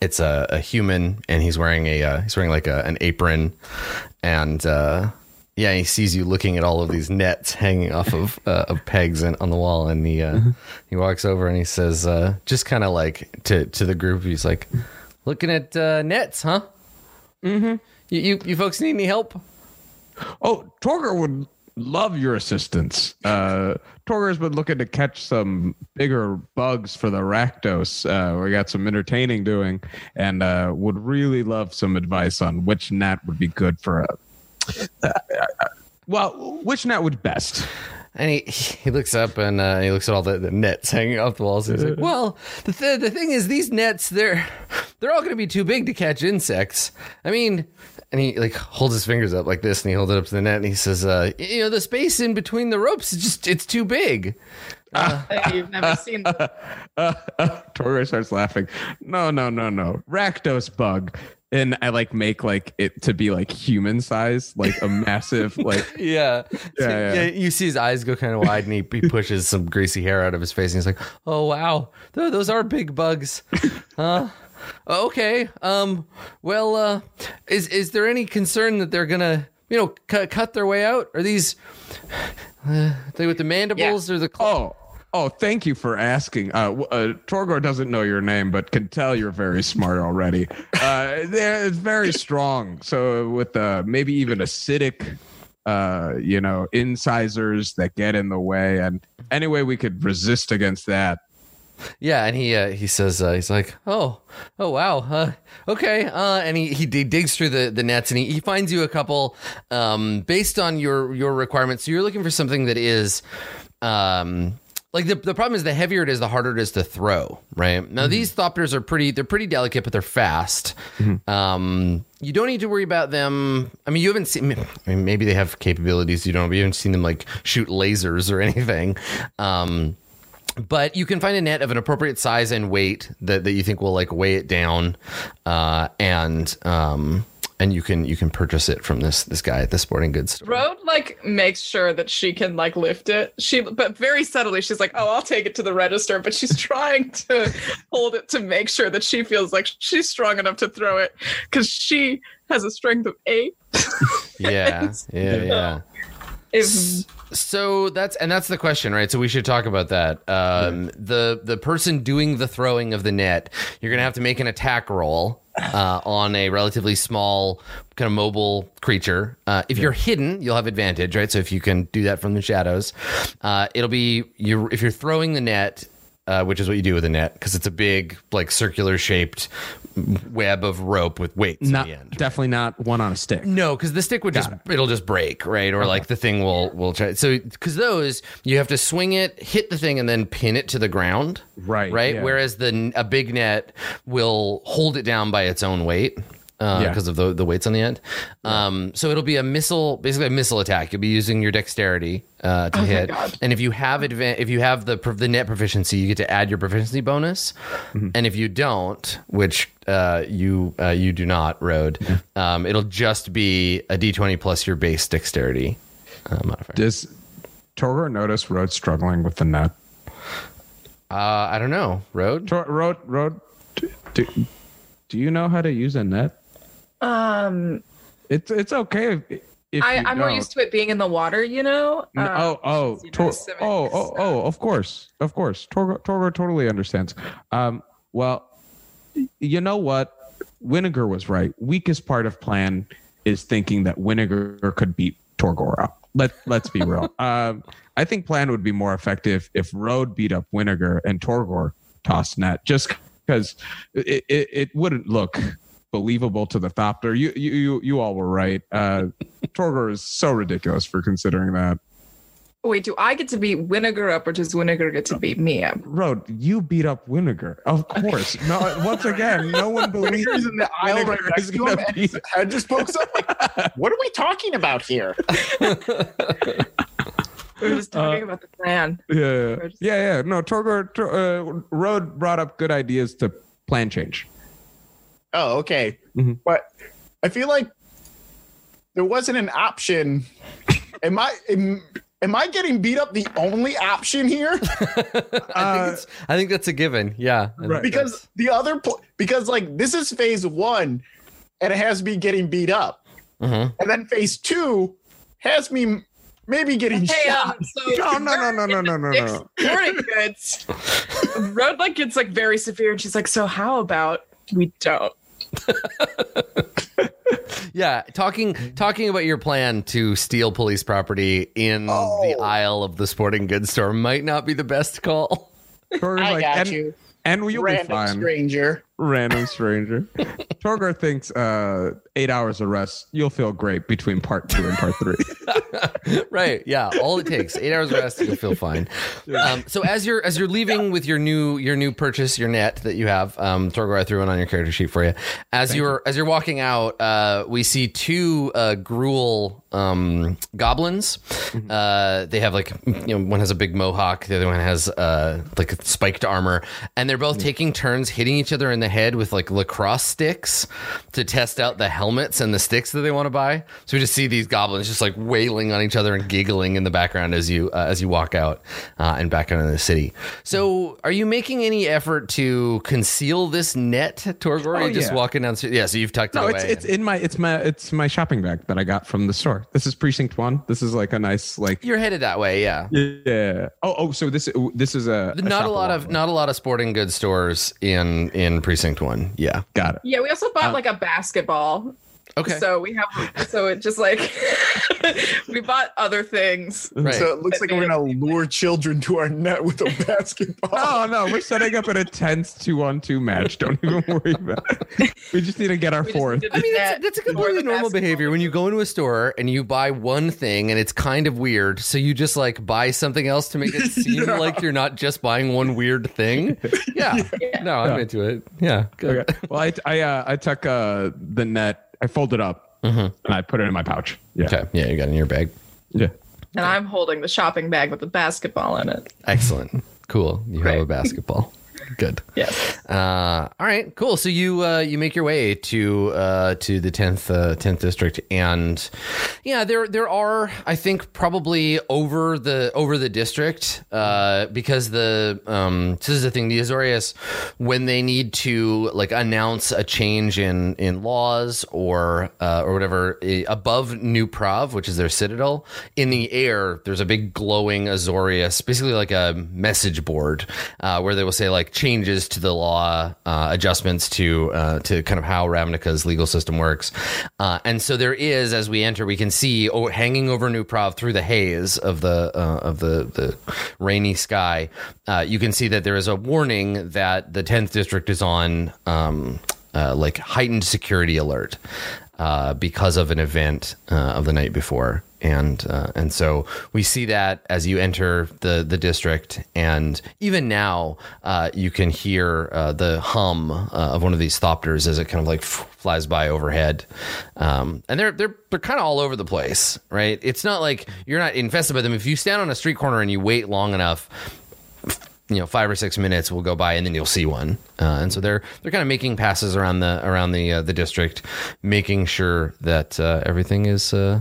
it's a, a human and he's wearing a uh, he's wearing like a, an apron and uh, yeah he sees you looking at all of these nets hanging off of uh, of pegs and on the wall and he uh, he walks over and he says uh, just kind of like to to the group he's like looking at uh, nets huh mm-hmm you, you you folks need any help Oh, Torger would love your assistance. Uh, Torgor's been looking to catch some bigger bugs for the Rakdos. Uh, we got some entertaining doing, and uh, would really love some advice on which net would be good for a. Uh, well, which net would best? and he he looks up and uh, he looks at all the, the nets hanging off the walls. And he's like, "Well, the th- the thing is, these nets they're they're all going to be too big to catch insects. I mean." And he like holds his fingers up like this, and he holds it up to the net, and he says, uh, "You know, the space in between the ropes is just it's too big." You've never seen the Torgo starts laughing. No, no, no, no. Rakdos bug. And I like make like it to be like human size, like a massive like Yeah. So, Yeah, yeah. You see his eyes go kind of wide, and he, he pushes some greasy hair out of his face, and he's like, "Oh wow, those are big bugs." Huh? Okay. Um. Well, uh, is is there any concern that they're gonna, you know, cut cut their way out? Are these uh, they with the mandibles or the? Cl- Oh, oh, thank you for asking. Uh, uh, Torgor doesn't know your name, but can tell you're very smart already. Uh, they're- it's very strong. So with uh, maybe even acidic, uh, you know, incisors that get in the way, and any way we could resist against that. Yeah, and he uh, he says uh, he's like, oh, oh wow, uh, okay, uh, and he, he digs through the, the nets and he, he finds you a couple um, based on your your requirements. So you're looking for something that is. Um, like the, the problem is the heavier it is, the harder it is to throw. Right now, these thopters are pretty. They're pretty delicate, but they're fast. Um, you don't need to worry about them. I mean, you haven't seen. I mean, maybe they have capabilities you don't. But you haven't seen them like shoot lasers or anything. Um, but you can find a net of an appropriate size and weight that, that you think will like weigh it down uh, and um, and you can you can purchase it from this this guy at the sporting goods store Road like makes sure that she can like lift it. She but very subtly she's like, "Oh, I'll take it to the register," but she's trying to hold it to make sure that she feels like she's strong enough to throw it cuz she has a strength of 8. yeah yeah yeah If so that's and that's the question right? So we should talk about that. Um, the the person doing the throwing of the net you're gonna have to make an attack roll uh, on a relatively small kind of mobile creature. Uh, if you're hidden you'll have advantage right? So if you can do that from the shadows. Uh, it'll be you if you're throwing the net uh, which is what you do with a net because it's a big like circular shaped web of rope with weights Not at the end definitely not one on a stick. no, because the stick would just it. will just break, right? Or like the thing will will try. So because those you have to swing it, hit the thing, and then pin it to the ground, Right, Right. yeah. Whereas the a big net will hold it down by its own weight. Yeah. Because of the, the weights on the end, um, so it'll be a missile, basically a missile attack. You'll be using your dexterity uh, to hit, and if you have advan- if you have the the net proficiency, you get to add your proficiency bonus. And if you don't, which uh, you uh, you do not, road, um, it'll just be a d twenty plus your base dexterity uh, modifier. Does Torgor notice Road struggling with the net? Uh, I don't know, road. Tor- Road, Road, do, do, do you know how to use a net? Um It's it's okay if, if I, I'm more used to it being in the water, you know. N- Um, oh, oh, you know, Tor- oh, oh, oh, of course, of course. Torgo, Torgo totally understands. Um, well, you know what? Winiger was right. Weakest part of plan is thinking that Winiger could beat Torgor up. Let Let's be real. um, I think plan would be more effective if Road beat up Winiger and Torgor tossed net, just because it, it, it wouldn't look believable to the Thopter. You you you, you all were right. Uh, Torgor is so ridiculous for considering that. Wait, do I get to beat Winiger up or does Winiger get to beat me up? Road, you beat up Winiger. Of course. No, once again, no one believes Winniger's in the aisle right Winiger next to gonna him, and beat- his head just pokes up. Like, what are we talking about here? We're just talking about the plan. Yeah, We're yeah, yeah. No, Torgor, Tor, uh, Road brought up good ideas to plan change. Oh, okay. Mhm. But I feel like there wasn't an option. Am I am, am I getting beat up the only option here? I think it's, I think that's a given. Yeah, Right. because that's- the other pl- because like this is phase one, and it has me getting beat up, Mhm. and then phase two has me maybe getting Hey, shot. um, so No, no, no, no, no, no, no, Dick's no. Sporting goods. Road like gets like very severe, and she's like, "So how about we don't?" Yeah, talking talking about your plan to steal police property in the Oh. aisle of the sporting goods store might not be the best call. I like, got and, you, and you'll be fine. stranger. Random stranger. Torgor thinks uh, eight hours of rest, you'll feel great between part two and part three. right. Yeah. All it takes eight hours of rest, you'll feel fine. Um, so as you're as you're leaving with your new your new purchase, your net that you have, um, Torgor, I threw it on your character sheet for you. As you're as you're walking out, uh, we see two uh, Gruul um, goblins. Uh, they have like you know one has a big mohawk, the other one has uh, like spiked armor, and they're both taking turns hitting each other in the head with like lacrosse sticks to test out the helmets and the sticks that they want to buy. So we just see these goblins just like wailing on each other and giggling in the background as you uh, as you walk out uh, and back into the city. So are you making any effort to conceal this net, Torgor? or Oh, just yeah. walking down? The, Yeah, so you've tucked it No, away. it's it's in my it's my it's my shopping bag that I got from the store. This is precinct one. This is like a nice like You're headed that way, yeah. yeah. Oh oh, so this this is a, a Not a lot of not a lot of sporting goods stores in in precinct one. Yeah. got it. Yeah, we also bought um, like a basketball. Okay. So we have so it just like we bought other things. right. So it looks like we're gonna lure children to our net with a basketball. Oh no, we're setting up an intense two on two match. Don't even worry about it. We just need to get our We fourth. I mean, that's, that's a completely normal behavior when you go into a store and you buy one thing and it's kind of weird. So you just like buy something else to make it seem Yeah. like you're not just buying one weird thing. Yeah. No, I'm Yeah. into it. Yeah. Good. Okay. Well, I I uh, I took uh, the net. I fold it up mm-hmm. and I put it in my pouch. Yeah. Okay. Yeah, you got it in your bag. Yeah. And I'm holding the shopping bag with the basketball in it. Excellent. Cool. You have a basketball. Good. Yes. Uh, all right, cool. So you uh, you make your way to uh, to the tenth uh, tenth district, and yeah, there there are I think probably over the over the district uh, because the um, this is the thing the Azorius when they need to like announce a change in in laws or uh, or whatever eh, above New Prahv, which is their citadel, in the air there's a big glowing Azorius, basically like a message board uh, where they will say like changes to the law, uh, adjustments to uh, to kind of how Ravnica's legal system works, uh, and so there is as we enter, we can see oh, hanging over New Prahv through the haze of the uh, of the the rainy sky, uh, you can see that there is a warning that the tenth district is on. Um, uh, like heightened security alert because of an event of the night before, and uh, and so we see that as you enter the the district, and even now uh, you can hear uh, the hum uh, of one of these thopters as it kind of like flies by overhead, um, and they're they're they're kind of all over the place, right? It's not like you're not infested by them. If you stand on a street corner and you wait long enough, you know five or six minutes will go by and then you'll see one uh, and so they're they're kind of making passes around the around the uh, the district making sure that uh, everything is uh,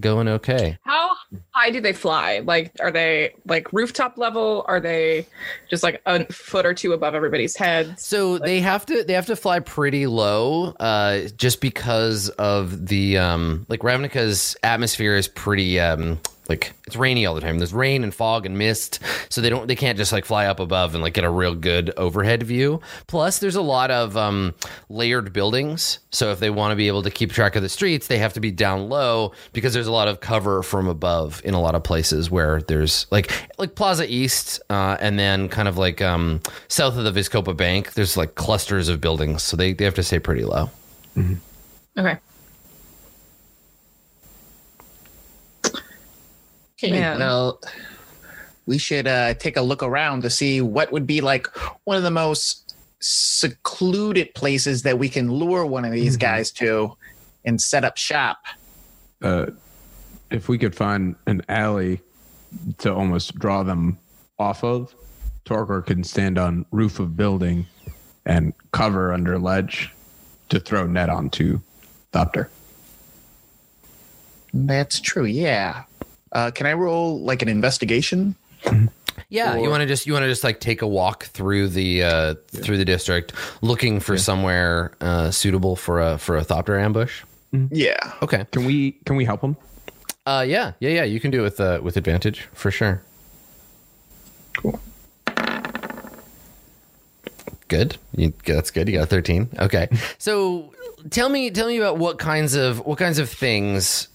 going okay How high do they fly? Like, are they like rooftop level? Are they just like a foot or two above everybody's head? so they have to they have to fly pretty low uh, just because of the um, like Ravnica's atmosphere is pretty um, like it's rainy all the time. There's rain and fog and mist, so they don't they can't just like fly up above and like get a real good overhead view. Plus, there's a lot of um, layered buildings, so if they want to be able to keep track of the streets, they have to be down low because there's a lot of cover from above in a lot of places where there's like like Plaza East uh, and then kind of like um, south of the Vizkopa Bank. There's like clusters of buildings, so they they have to stay pretty low. Okay. Okay, Man. well, we should uh, take a look around to see what would be like one of the most secluded places that we can lure one of these guys to and set up shop. Uh, if we could find an alley to almost draw them off of, Torgor can stand on roof of building and cover under ledge to throw net onto Thopter. That's true. Yeah. Uh, can I roll like an investigation? Yeah, you want to just you want to just like take a walk through the uh, through the district, looking for somewhere uh, suitable for a for a thopter ambush. Yeah. Okay. Can we can we help them? Uh, yeah, yeah, yeah. You can do it with uh, with advantage for sure. Cool. Good. You, that's good. You got a thirteen. Okay. so tell me tell me about what kinds of what kinds of things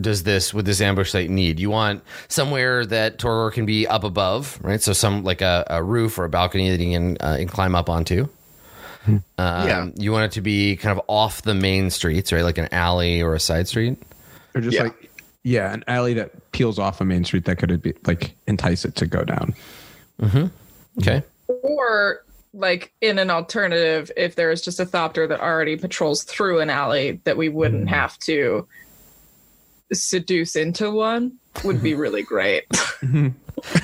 does this would this ambush site need? You want somewhere that Torgor can be up above, right? So some like a, a roof or a balcony that he can, uh, can climb up onto. Um, Yeah. You want it to be kind of off the main streets, right? Like an alley or a side street. Or just Yeah. like yeah, an alley that peels off a main street that could be like entice it to go down. Okay. Or like in an alternative, if there is just a thopter that already patrols through an alley that we wouldn't have to seduce into one would be really great.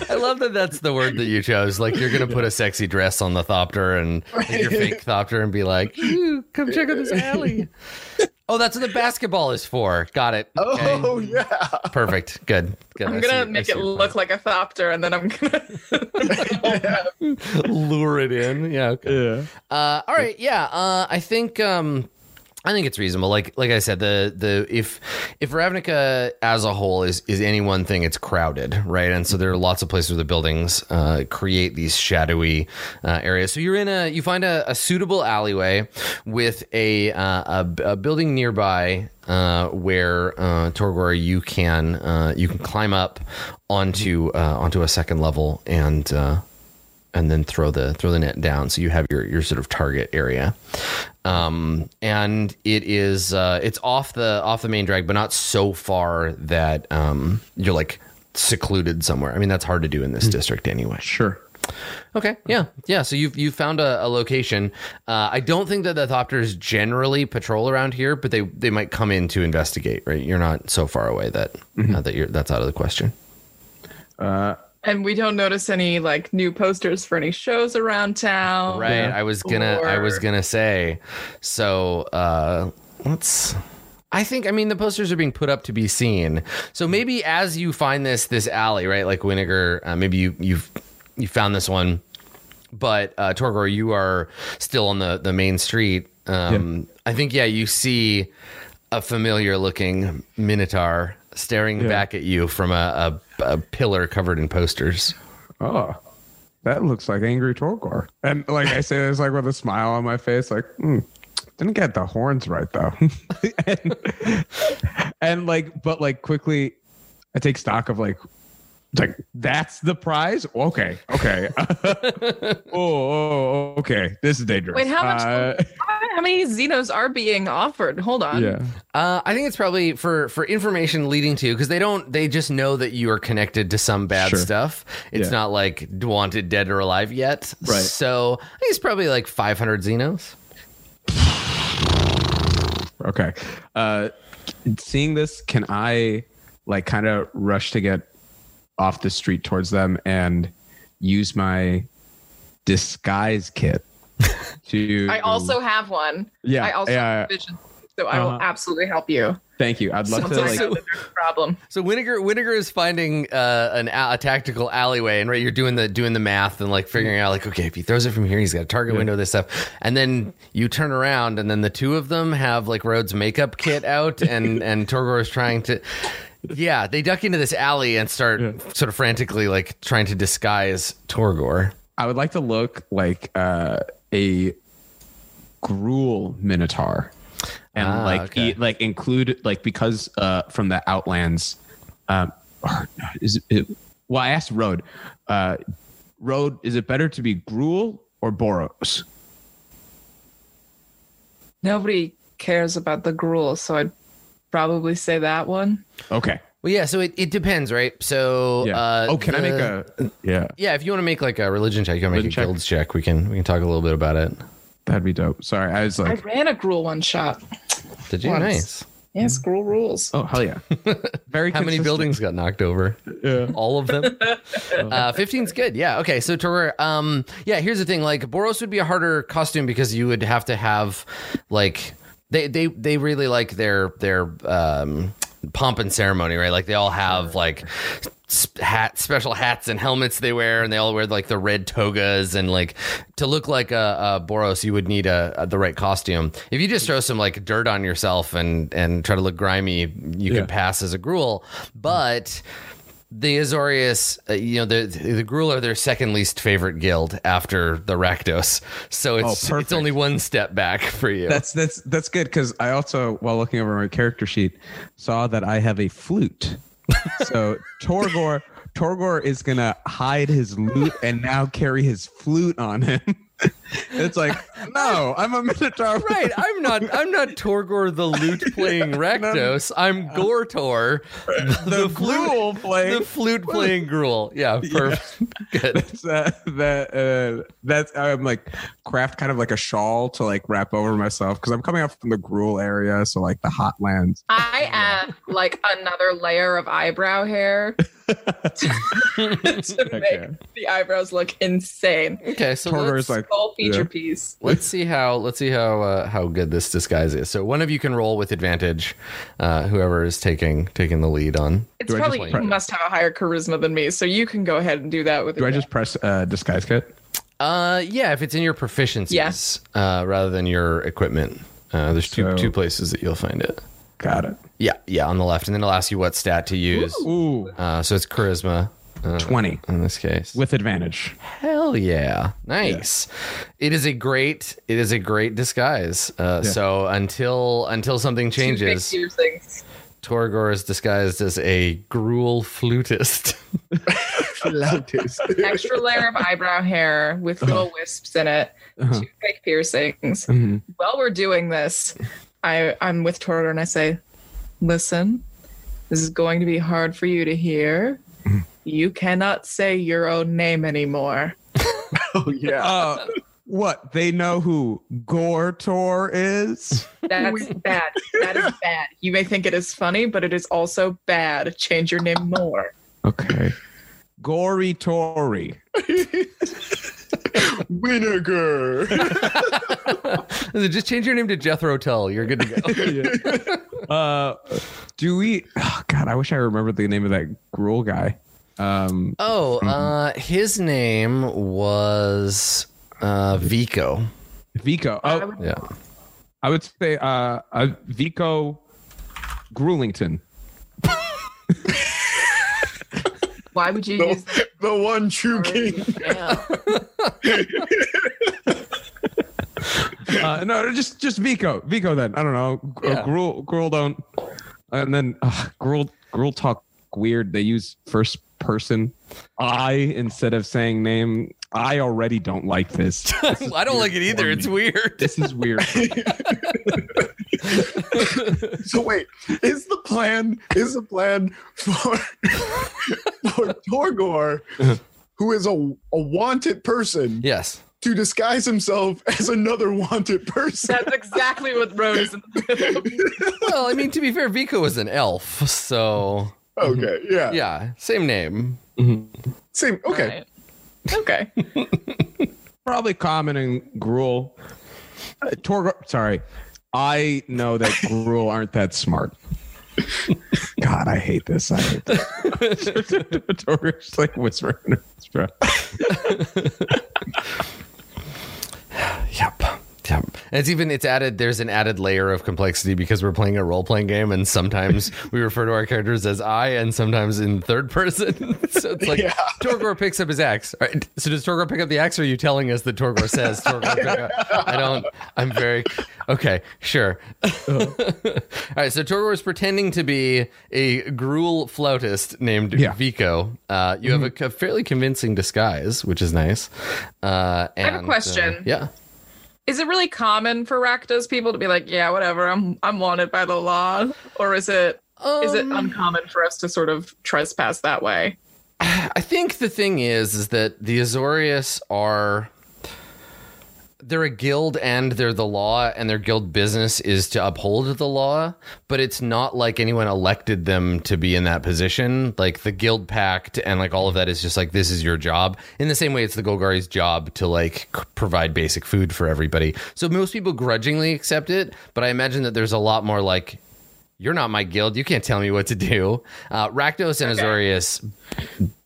I love that that's the word that you chose. Like you're gonna put a sexy dress on the thopter and like, your fake thopter and be like, come check out this alley. oh, that's what the basketball is for. Got it. Okay. Oh yeah. Perfect. Good. Good. I'm gonna see- make it look like a thopter and then I'm gonna lure it in. Yeah. Okay. Yeah. Uh, all right, yeah. Uh, I think um, I think it's reasonable. Like like I said, the the if if Ravnica as a whole is is any one thing, it's crowded, right? And so there are lots of places where the buildings uh, create these shadowy uh, areas. So you're in a you find a, a suitable alleyway with a uh, a, a building nearby. Uh, where uh, Torgor, you can uh, you can climb up onto uh, onto a second level and uh, and then throw the throw the net down. So you have your your sort of target area. Um and it is uh it's off the off the main drag but not so far that um you're like secluded somewhere. I mean that's hard to do in this district anyway. Sure. okay. Yeah. Yeah. So you've you've found a, a location. Uh i don't think that the thopters generally patrol around here but they they might come in to investigate right? You're not so far away that uh, that you're that's out of the question and we don't notice any like new posters for any shows around town. Right. I was gonna I was gonna say. So uh let's I think I mean the posters are being put up to be seen. So maybe as you find this this alley, right? Like Winnegar, uh, maybe you you've you found this one, but uh Torgor, you are still on the the main street. Um I think yeah, you see a familiar looking minotaur staring back at you from a, a, a pillar covered in posters. Oh, that looks like angry Torgor. And like I say this like with a smile on my face, like, hmm, didn't get the horns right though. and, and like, but like quickly, I take stock of like, it's like that's the prize. Okay, okay. oh, oh, okay. This is dangerous. Wait, how much? Uh, how many zinos are being offered? Hold on. yeah. Uh, I think it's probably for for information leading to because they don't they just know that you are connected to some bad Sure. stuff. It's Yeah. not like wanted dead or alive yet. Right. So I think it's probably like 500 zinos. Okay. Uh, seeing this, can I like kind of rush to get off the street towards them and use my disguise kit to? I also have one. Yeah, I also yeah, have vision, so I will Uh-huh. absolutely help you. Thank you. I'd love Since to like. know that there's a problem. So Winnegar Winnegar is finding uh, an a, a tactical alleyway, and right, you're doing the doing the math and like figuring out like, okay, if he throws it from here, he's got a target window, this stuff, and then you turn around, and then the two of them have like Rhodes' makeup kit out, and and Torgor is trying to. Yeah, they duck into this alley and start sort of frantically like trying to disguise Torgor. I would like to look like uh, a Gruul minotaur, and Ah, like okay. eat, like include like because uh, from the Outlands. Um, is it, it? Well, I asked Road. Uh, Road, is it better to be Gruul or Boros? Nobody cares about the Gruul, so I'd probably say that one. Okay. Well, yeah, so it, it depends, right? So Yeah. uh, oh, can I make a? Yeah, Yeah, if you want to make like a religion check, you want to make a Religion check? guilds check. We can we can talk a little bit about it. that'd be dope. Sorry, I was like I ran a Gruul one shot. Did you? Once. Nice. Yes, Gruul rules. oh hell yeah. Very. How many buildings got knocked over? Yeah. All of them. uh, 15's good. Yeah. Okay. So Tor, um, yeah. Here's the thing. Like Boros would be a harder costume because you would have to have, like, they they they really like their their um pomp and ceremony, right? Like they all have like hat special hats and helmets they wear and they all wear like the red togas and like to look like a, a boros you would need a, a the right costume if you just throw some like dirt on yourself and and try to look grimy you Yeah. could pass as a Gruul but the Azorius, uh, you know, the the Gruul are their second least favorite guild after the Rakdos, so it's it's only one step back for you. That's that's that's good because I also, while looking over my character sheet, saw that I have a flute. so Torgor Torgor is gonna hide his loot and now carry his flute on him. It's like, no, I'm a Minotaur. Right, I'm not. I'm not Torgor the lute playing Rakdos. I'm Gortor, the, The flute playing the flute playing Gruul. Yeah, perfect. Good. That's, uh, that uh, that's I'm like craft kind of like a shawl to like wrap over myself because I'm coming up from the Gruul area, so like the hot lands. I add like another layer of eyebrow hair to make Okay. the eyebrows look insane. Okay, so Torgor's let's, like, Full feature yeah. piece. let's see how let's see how uh, how good this disguise is. So one of you can roll with advantage. Uh, whoever is taking taking the lead on. It's Do I probably press- you must have a higher charisma than me, so you can go ahead and do that with. Do I just press uh, disguise kit? Uh, yeah, if it's in your proficiencies, uh, rather than your equipment. Uh, there's two So- two places that you'll find it. Got it. Yeah, yeah, on the left, and then it'll ask you what stat to use. Ooh, Uh, so it's charisma uh, twenty in this case. with advantage. Hell yeah, nice! It is a great, it is a great disguise. Uh, So until until something changes, things. Torgor is disguised as a Gruul flutist. Flautist. Extra layer of eyebrow hair with little wisps in it. Two fake piercings. Mhm. While we're doing this, I I'm with Tortor and I say, "Listen, this is going to be hard for you to hear. You cannot say your own name anymore." oh yeah. Uh, what they know who Gortor is? That's bad. That is bad. You may think it is funny, but it is also bad. Change your name more. Okay, Gory Tory. Vinegar. Just change your name to Jethro Tull. You're good to go. Uh, do we? Oh, God, I wish I remembered the name of that Gruul guy. Um, oh, uh, his name was uh, Vico. Vico. Oh, Yeah. I would say uh, uh Vico Gruelington. Why would you the, use the one true king. Uh, no, just just Vico. Vico. Then I don't know. G- Yeah. Gruul. Gruul don't. And then uh, Gruul. Gruul talk weird. They use first person I instead of saying name. I already don't like this. This I don't like it either. It's weird. This is weird. so wait, is the plan is the plan for for Torgor, who is a, a wanted person, Yes. to disguise himself as another wanted person? That's exactly what Road is in the middle of. Well, I mean, to be fair, Vico was an elf, so Okay, yeah, yeah, same name. same. Okay, Right. Okay. Probably common in Gruul. Uh, Torgor. Sorry. I know that Gruul aren't that smart. God, I hate this. I hate this. Torgor's like whispering. in his breath. Yep. Yep. And it's even it's added there's an added layer of complexity because we're playing a role playing game and sometimes we refer to our characters as I and sometimes in third person. so it's like Yeah. Torgor picks up his axe. All right. So does Torgor pick up the axe or are you telling us that Torgor says Torgor pick up? I don't I'm very okay, sure. All right, so Torgor is pretending to be a Gruul flautist named Yeah. Vico. Uh, you have a, a fairly convincing disguise, which is nice. Uh, and, have a question. uh, yeah. Is it really common for Rakdos people to be like, yeah, whatever, I'm I'm wanted by the law, or is it is it Um, uncommon for us to sort of trespass that way? I think the thing is, is that the Azorius are they're a guild and they're the law, and their guild business is to uphold the law. But it's not like anyone elected them to be in that position. Like the guild pact and like all of that is just like this is your job. In the same way, it's the Golgari's job to like provide basic food for everybody. So most people grudgingly accept it, but I imagine that there's a lot more like you're not my guild. You can't tell me what to do. Uh, Rakdos and Azorius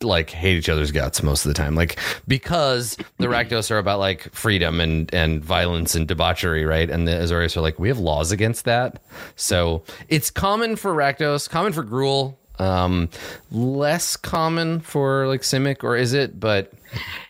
like hate each other's guts most of the time. Like because the Rakdos are about like freedom and and violence and debauchery, right? And the Azorius are like we have laws against that. So it's common for Rakdos, common for Gruul, um, less common for like Simic, or is it? But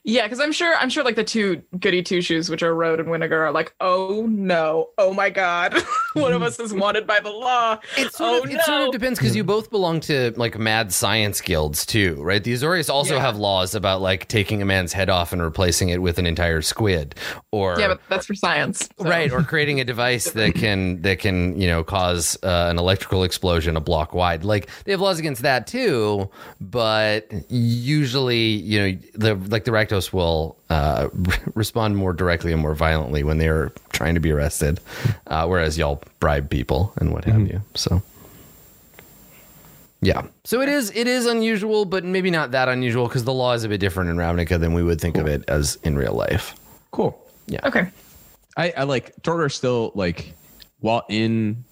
Yeah, because I'm sure I'm sure like the two goody two shoes, which are Road and Winnegar, are like, oh no, oh my god, one of us is wanted by the law. It sort, oh of, no. it sort of depends because you both belong to like mad science guilds too, right? The Azorius also Yeah. have laws about like taking a man's head off and replacing it with an entire squid, or yeah, but that's for science. so. right, or creating a device that can that can you know cause uh, an electrical explosion a block wide. Like they have laws against that too, but usually you know the like the Rakdos will uh, respond more directly and more violently when they're trying to be arrested, uh, whereas y'all bribe people and what have you. So. Yeah. So it is it is unusual, but maybe not that unusual because the law is a bit different in Ravnica than we would think of it as in real life. Cool. Yeah. Okay. I, I like Torgar still like while in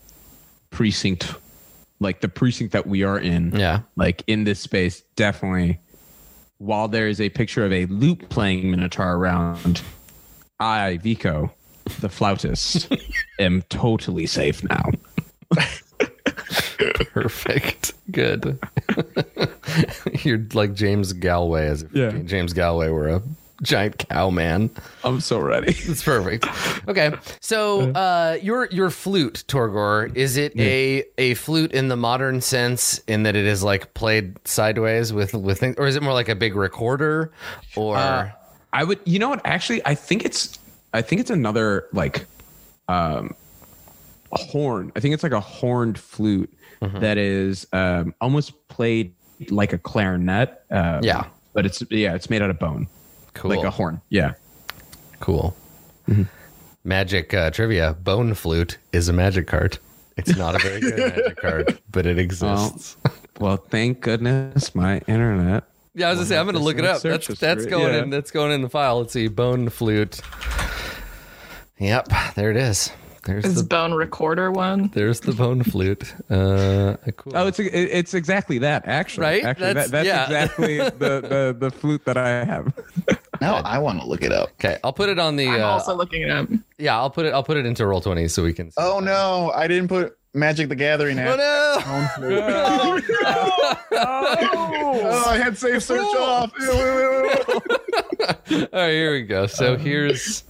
precinct like the precinct that we are in Yeah. like in this space definitely while there is a picture of a loop playing minotaur around i vico the flautist am totally safe now Perfect. Good. You're like James Galway as if Yeah. James Galway were a giant cow man. i'm so ready It's perfect. Okay. So uh your your flute, Torgor, is it a a flute in the modern sense in that it is like played sideways with with things or is it more like a big recorder or Uh, I would, you know what? Actually, I think it's, I think it's another like, um, a horn. I think it's like a horned flute Mm-hmm. that is um, almost played like a clarinet. Um, Yeah. but it's yeah, it's made out of bone, cool. like a horn. Yeah. Cool. Magic uh, trivia: Bone flute is a magic card. It's not a very good magic card, but it exists. Well, thank goodness my internet. yeah, I was gonna say I'm gonna look it up. That's that's going yeah. in. That's going in the file. Let's see, bone flute. Yep, there it is. There's Is the bone recorder one? there's the bone flute. Uh, cool. Oh, it's it's exactly that. Actually, Right? Actually, That's- that, that's yeah. exactly the, the the flute that I have. Now I want to look it up. okay. I'll put it on the. I'm Uh, also looking it up. yeah, I'll put it. I'll put it into Roll20 so we can. See. Oh no, I didn't put Magic the Gathering Oh app. no! Oh, I had save search off. All right, here we go. So here's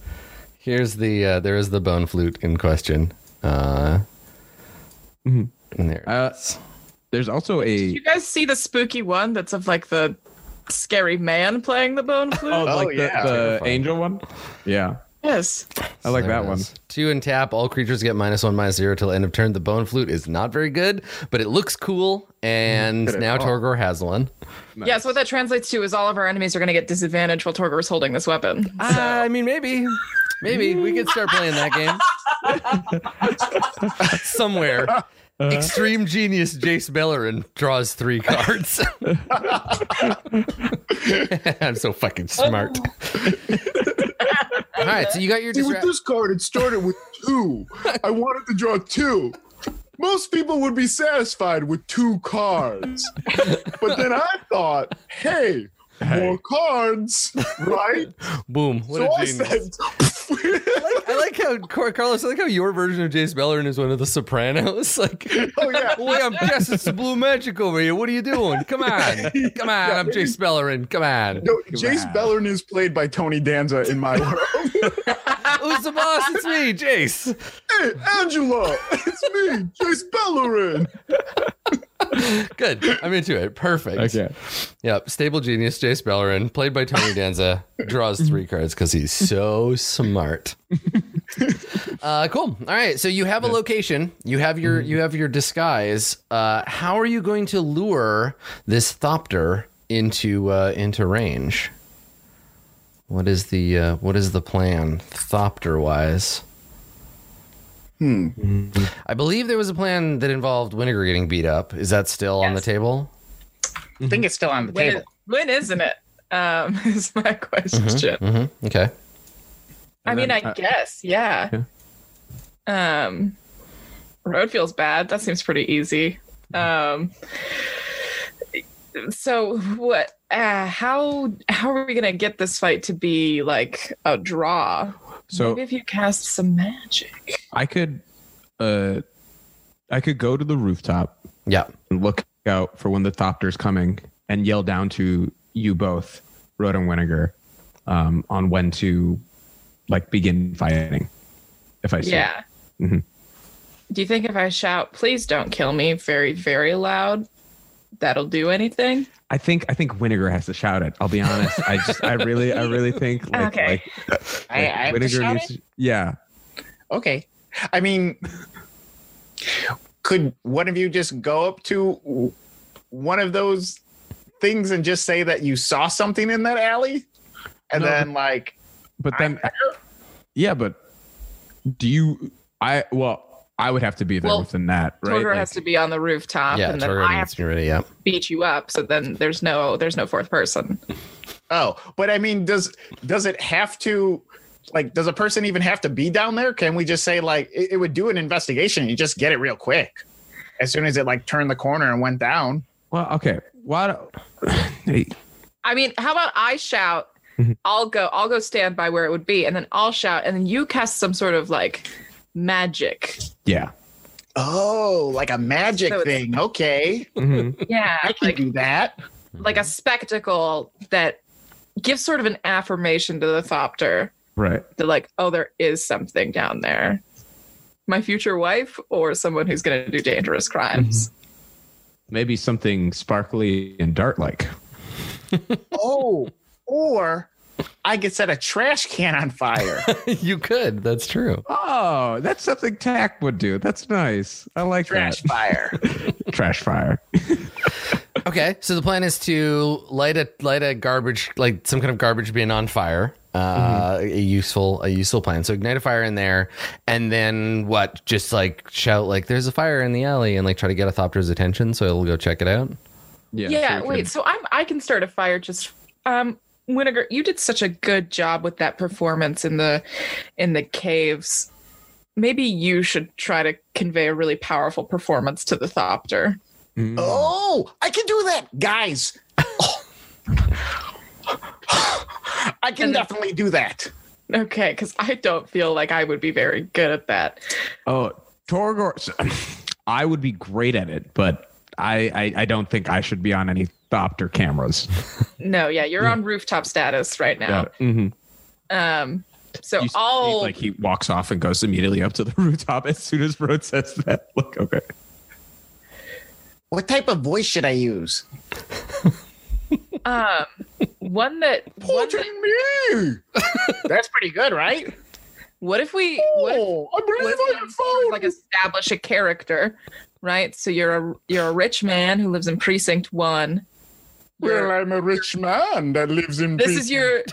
here's the uh, there is the bone flute in question. Uh, and there. Uh. There's also a You guys see the spooky one that's of like the scary man playing the bone flute? oh, Oh, like the, yeah. the Terrifying. angel one. Yeah, yes. I like There that one. Two and tap. All creatures get minus one, minus zero till end of turn. The bone flute is not very good, but it looks cool. And Good now call. Torgor has one. Yeah, so what that translates to is all of our enemies are going to get disadvantage while Torgor is holding this weapon. Uh, I mean, maybe, maybe we could start playing that game somewhere. Uh-huh. Extreme genius Jace Beleren draws three cards. I'm so fucking smart. All right, so you got your See, with this card, it started with two. I wanted to draw two. Most people would be satisfied with two cards. But then I thought, hey, more cards, right? boom. What so a I genius. I like how Carlos. I like how your version of Jace Beleren is one of the Sopranos. Like, oh yeah. wait, I'm guessing some blue magic over here. What are you doing? Come on, come on. I'm Jace Beleren. Come on. No, Jace Beleren is played by Tony Danza in my world. Who's the boss? It's me, Jace. hey, Angela, it's me, Jace Beleren. Good. I'm into it. Perfect. Okay. Yep. Stable genius, Jace Beleren, played by Tony Danza, draws three cards because he's so smart. uh, cool. All right. So you have a location. You have your you have your disguise. Uh, how are you going to lure this Thopter into uh, into range? What is the uh, what is the plan, Thopter wise? Hmm. I believe there was a plan that involved Winnegar getting beat up. Is that still on the table? I think it's still on the When, table. is, when isn't it? Um, is my question. Mm-hmm. Okay. I mean, I uh, guess, yeah. Um, road feels bad. That seems pretty easy. Um, so what? Uh, how how are we gonna get this fight to be like a draw? So Maybe if you cast some magic. I could, uh, I could go to the rooftop Yeah. and look out for when the thopter's coming and yell down to you both. Road and Winnegar um, on when to like begin fighting. If I see. it. Yeah. Mhm. Do you think if I shout, please don't kill me very, very loud, that'll do anything? I think I think Winnegar has to shout it. I'll be honest. I just I really I really think like, Okay. like, I, I to Winnegar needs to- yeah. Okay. I mean, could one of you just go up to one of those things and just say that you saw something in that alley? And No, then, like, But then yeah, but do you I well I would have to be there Well, with the net, right? Torgor Like, has to be on the rooftop, yeah, and then Torgo I have to to be ready. Yeah. beat you up. So then there's no there's no fourth person. oh, but I mean, does does it have to? Like, does a person even have to be down there? Can we just say like it, it would do an investigation? You just get it real quick as soon as it like turned the corner and went down. well, okay. Why do- hey, I mean, how about I shout? Mhm. I'll go. I'll go stand by where it would be, and then I'll shout, and then you cast some sort of like magic. yeah. Oh, like a magic So thing. Okay, Mhm. Yeah, I can like do that. like a spectacle that gives sort of an affirmation to the thopter Right. that like, oh, there is something down there. My future wife or someone who's going to do dangerous crimes. Maybe something sparkly and dart like. Oh, or I could set a trash can on fire. you could. That's true. Oh, that's something Tack would do. That's nice. I like trash that. fire. Trash fire. Okay, so the plan is to light a light a garbage like some kind of garbage bin on fire. Uh, a useful a useful plan. So ignite a fire in there, and then what? Just like shout like "There's a fire in the alley," and like try to get a thopter's attention, so it'll go check it out. Yeah. Yeah, so wait. could- So I'm I can start a fire just um Winnegar, you did such a good job with that performance in the in the caves. Maybe you should try to convey a really powerful performance to the Thopter. Mm. Oh, I can do that, guys. I can And definitely do that. Okay, because I don't feel like I would be very good at that. Oh, Torgor. I would be great at it, but I, I, I don't think I should be on any Thopter cameras. No, yeah, you're on rooftop status right now. Mhm. Um, so You see, I'll like he walks off and goes immediately up to the rooftop as soon as Road says that. Look, okay. What type of voice should I use? um one that one that, me. That's pretty good, right? what if we what if, Oh, I what believe if I we have sort of, like establish a character, right? So you're a you're a rich man who lives in precinct one. Well, You're- I'm a rich man that lives in. this is your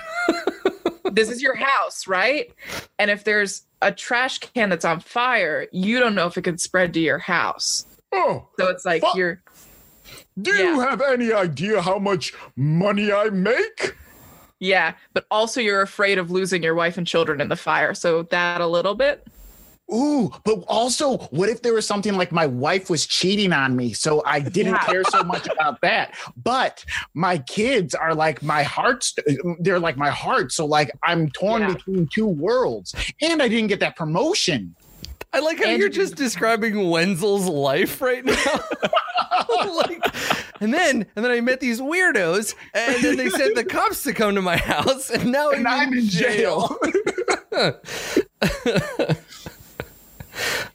this is your house, right? And if there's a trash can that's on fire, you don't know if it could spread to your house. Oh, So it's like Fuck. you're do you have any idea how much money I make? yeah, but also you're afraid of losing your wife and children in the fire. So that a little bit. Ooh, but also, what if there was something like my wife was cheating on me, so I didn't Yeah. care so much about that. But my kids are like my hearts; they're like my heart. So like I'm torn Yeah. between two worlds, and I didn't get that promotion. I like how And you're just describing Wenzel's life right now. like, and then and then I met these weirdos, and then they sent the cops to come to my house, and now And I'm in jail.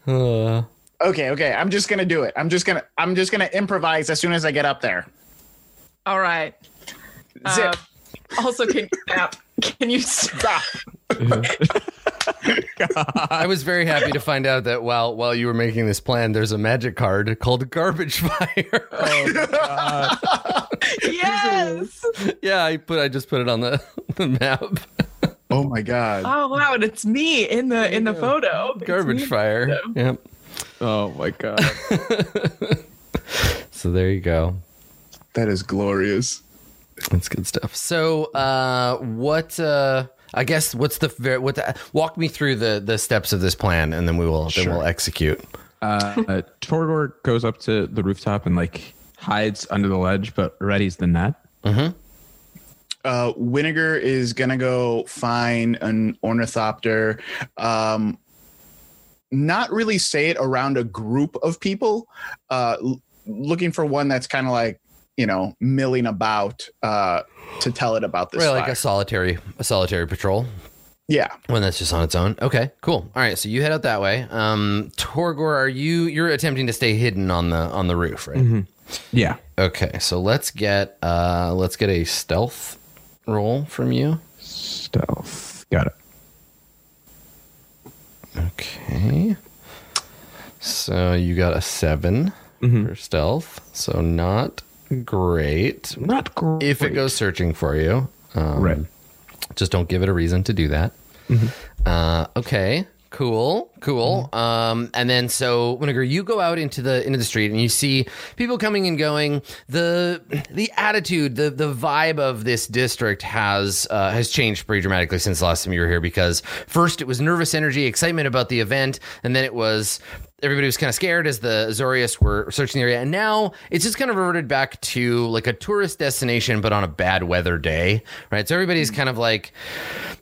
Uh, okay, okay. I'm just gonna do it. I'm just gonna I'm just gonna improvise as soon as I get up there. All right. Zip. Um, also, can yeah, can you stop? I was very happy to find out that while while you were making this plan, there's a magic card called Garbage Fire. yes. yeah, I put I just put it on the, the map. Oh my god. Oh wow, and it's me in the in the photo. It's Garbage me. Fire. Yep. Oh my god. So there you go. That is glorious. That's good stuff. So, uh, what? Uh, I guess what's the ver- what? The, walk me through the the steps of this plan, and then we will then we'll execute. Uh, uh, Torgor goes up to the rooftop and like hides under the ledge, but readies the net. Uh, Winnegar is gonna go find an ornithopter. Um, not really say it around a group of people. Uh, l- looking for one that's kind of like you know, milling about uh, to tell it about this. Right, like a solitary a solitary patrol. yeah. When that's just on its own. Okay, cool. All right, so you head out that way. Um Torgor, are you you're attempting to stay hidden on the on the roof, right? Yeah. Okay, so let's get uh let's get a stealth roll from you. Stealth. Got it. Okay. So you got a 7 for stealth. So not great. Not great. If it goes searching for you. Um, Right. Just don't give it a reason to do that. Uh, okay. Cool, cool. Um, and then so Winnegar, you go out into the into the street and you see people coming and going. The the attitude, the the vibe of this district has uh, has changed pretty dramatically since the last time you were here. Because first it was nervous energy, excitement about the event, and then it was everybody was kind of scared as the Azorius were searching the area. And now it's just kind of reverted back to like a tourist destination, but on a bad weather day, right? So everybody's kind of like,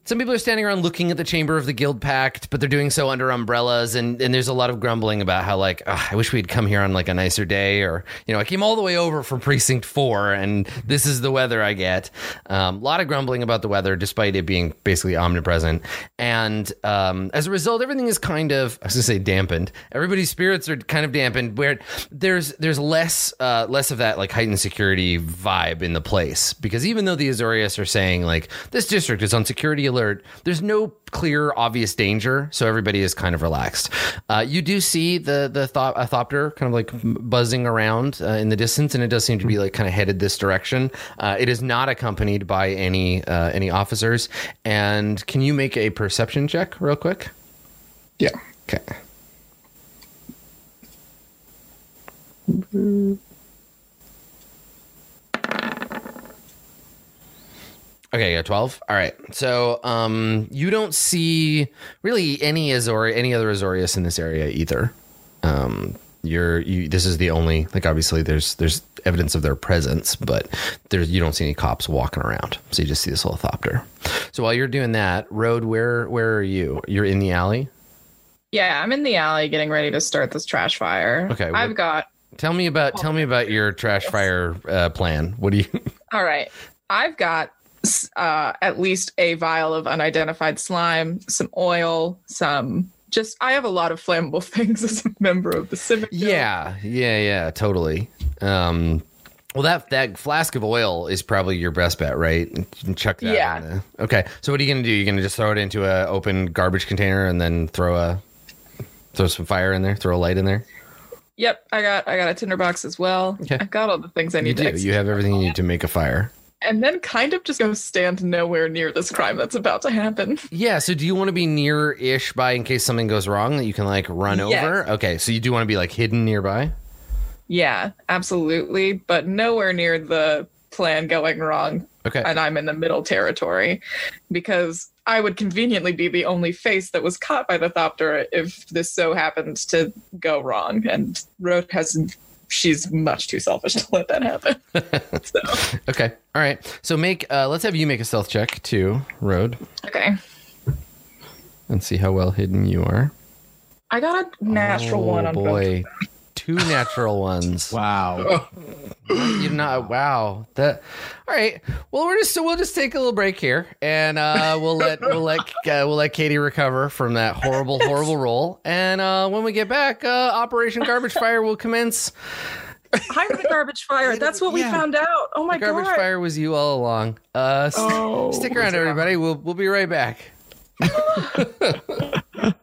some people are standing around looking at the chamber of the guild pact, but they're doing so under umbrellas. And, and there's a lot of grumbling about how like, "Ugh, I wish we'd come here on like a nicer day or, you know, I came all the way over from precinct four and this is the weather I get. Um, a lot of grumbling about the weather, despite it being basically omnipresent. And um, as a result, everything is kind of, I was gonna say dampened. Everybody's spirits are kind of dampened where there's, there's less, uh, less of that like heightened security vibe in the place. Because even though the Azorius are saying like, this district is on security alert, there's no clear, obvious danger. So everybody is kind of relaxed. Uh, you do see the, the thop- a thopter kind of like buzzing around uh, in the distance, and it does seem to be like kind of headed this direction. Uh, it is not accompanied by any, uh, any officers. And can you make a perception check real quick? Yeah. Okay. Okay, yeah, twelve. All right. So, um, you don't see really any Azor, any other Azorius in this area either. Um, you're you. This is the only like. Obviously, there's there's evidence of their presence, but there's you don't see any cops walking around. So you just see this little thopter. So while you're doing that, Road, where where are you? You're in the alley. Yeah, I'm in the alley getting ready to start this trash fire. Okay, I've got Tell me about tell me about your trash fire uh, plan. What do you? all right. I've got uh, at least a vial of unidentified slime, some oil, some just. I have a lot of flammable things as a member of the Simic. Guild. Yeah, yeah, yeah, totally. Um, well, that that flask of oil is probably your best bet, right? You chuck that. Yeah. in the- okay. So what are you gonna do? You're gonna just throw it into an open garbage container and then throw a throw some fire in there, throw a light in there. Yep, I got I got a tinderbox as well. Okay. I've got all the things I need. You do. You have everything you need to make a fire. And then kind of just go stand nowhere near this crime that's about to happen. Yeah. So do you want to be near-ish by in case something goes wrong that you can like run Yes. over? Okay. So you do want to be like hidden nearby. Yeah, absolutely, but nowhere near the plan going wrong Okay. and I'm in the middle territory because I would conveniently be the only face that was caught by the Thopter if this so happened to go wrong. And Road has, she's much too selfish to let that happen. so, Okay. All right. So make uh let's have you make a stealth check too, Road, okay. and see how well hidden you are. I got a natural Oh, one on both. Boy. Two natural ones. Wow. You're not wow. That all right. Well, we're just so we'll just take a little break here, and uh, we'll let we'll let uh, we'll let Katie recover from that horrible horrible roll. And uh, when we get back, uh, Operation Garbage Fire will commence. I'm the garbage fire. That's what we Yeah. found out. Oh my Garbage god. Garbage fire was you all along. Uh, st- Oh, stick around, everybody. We'll we'll be right back.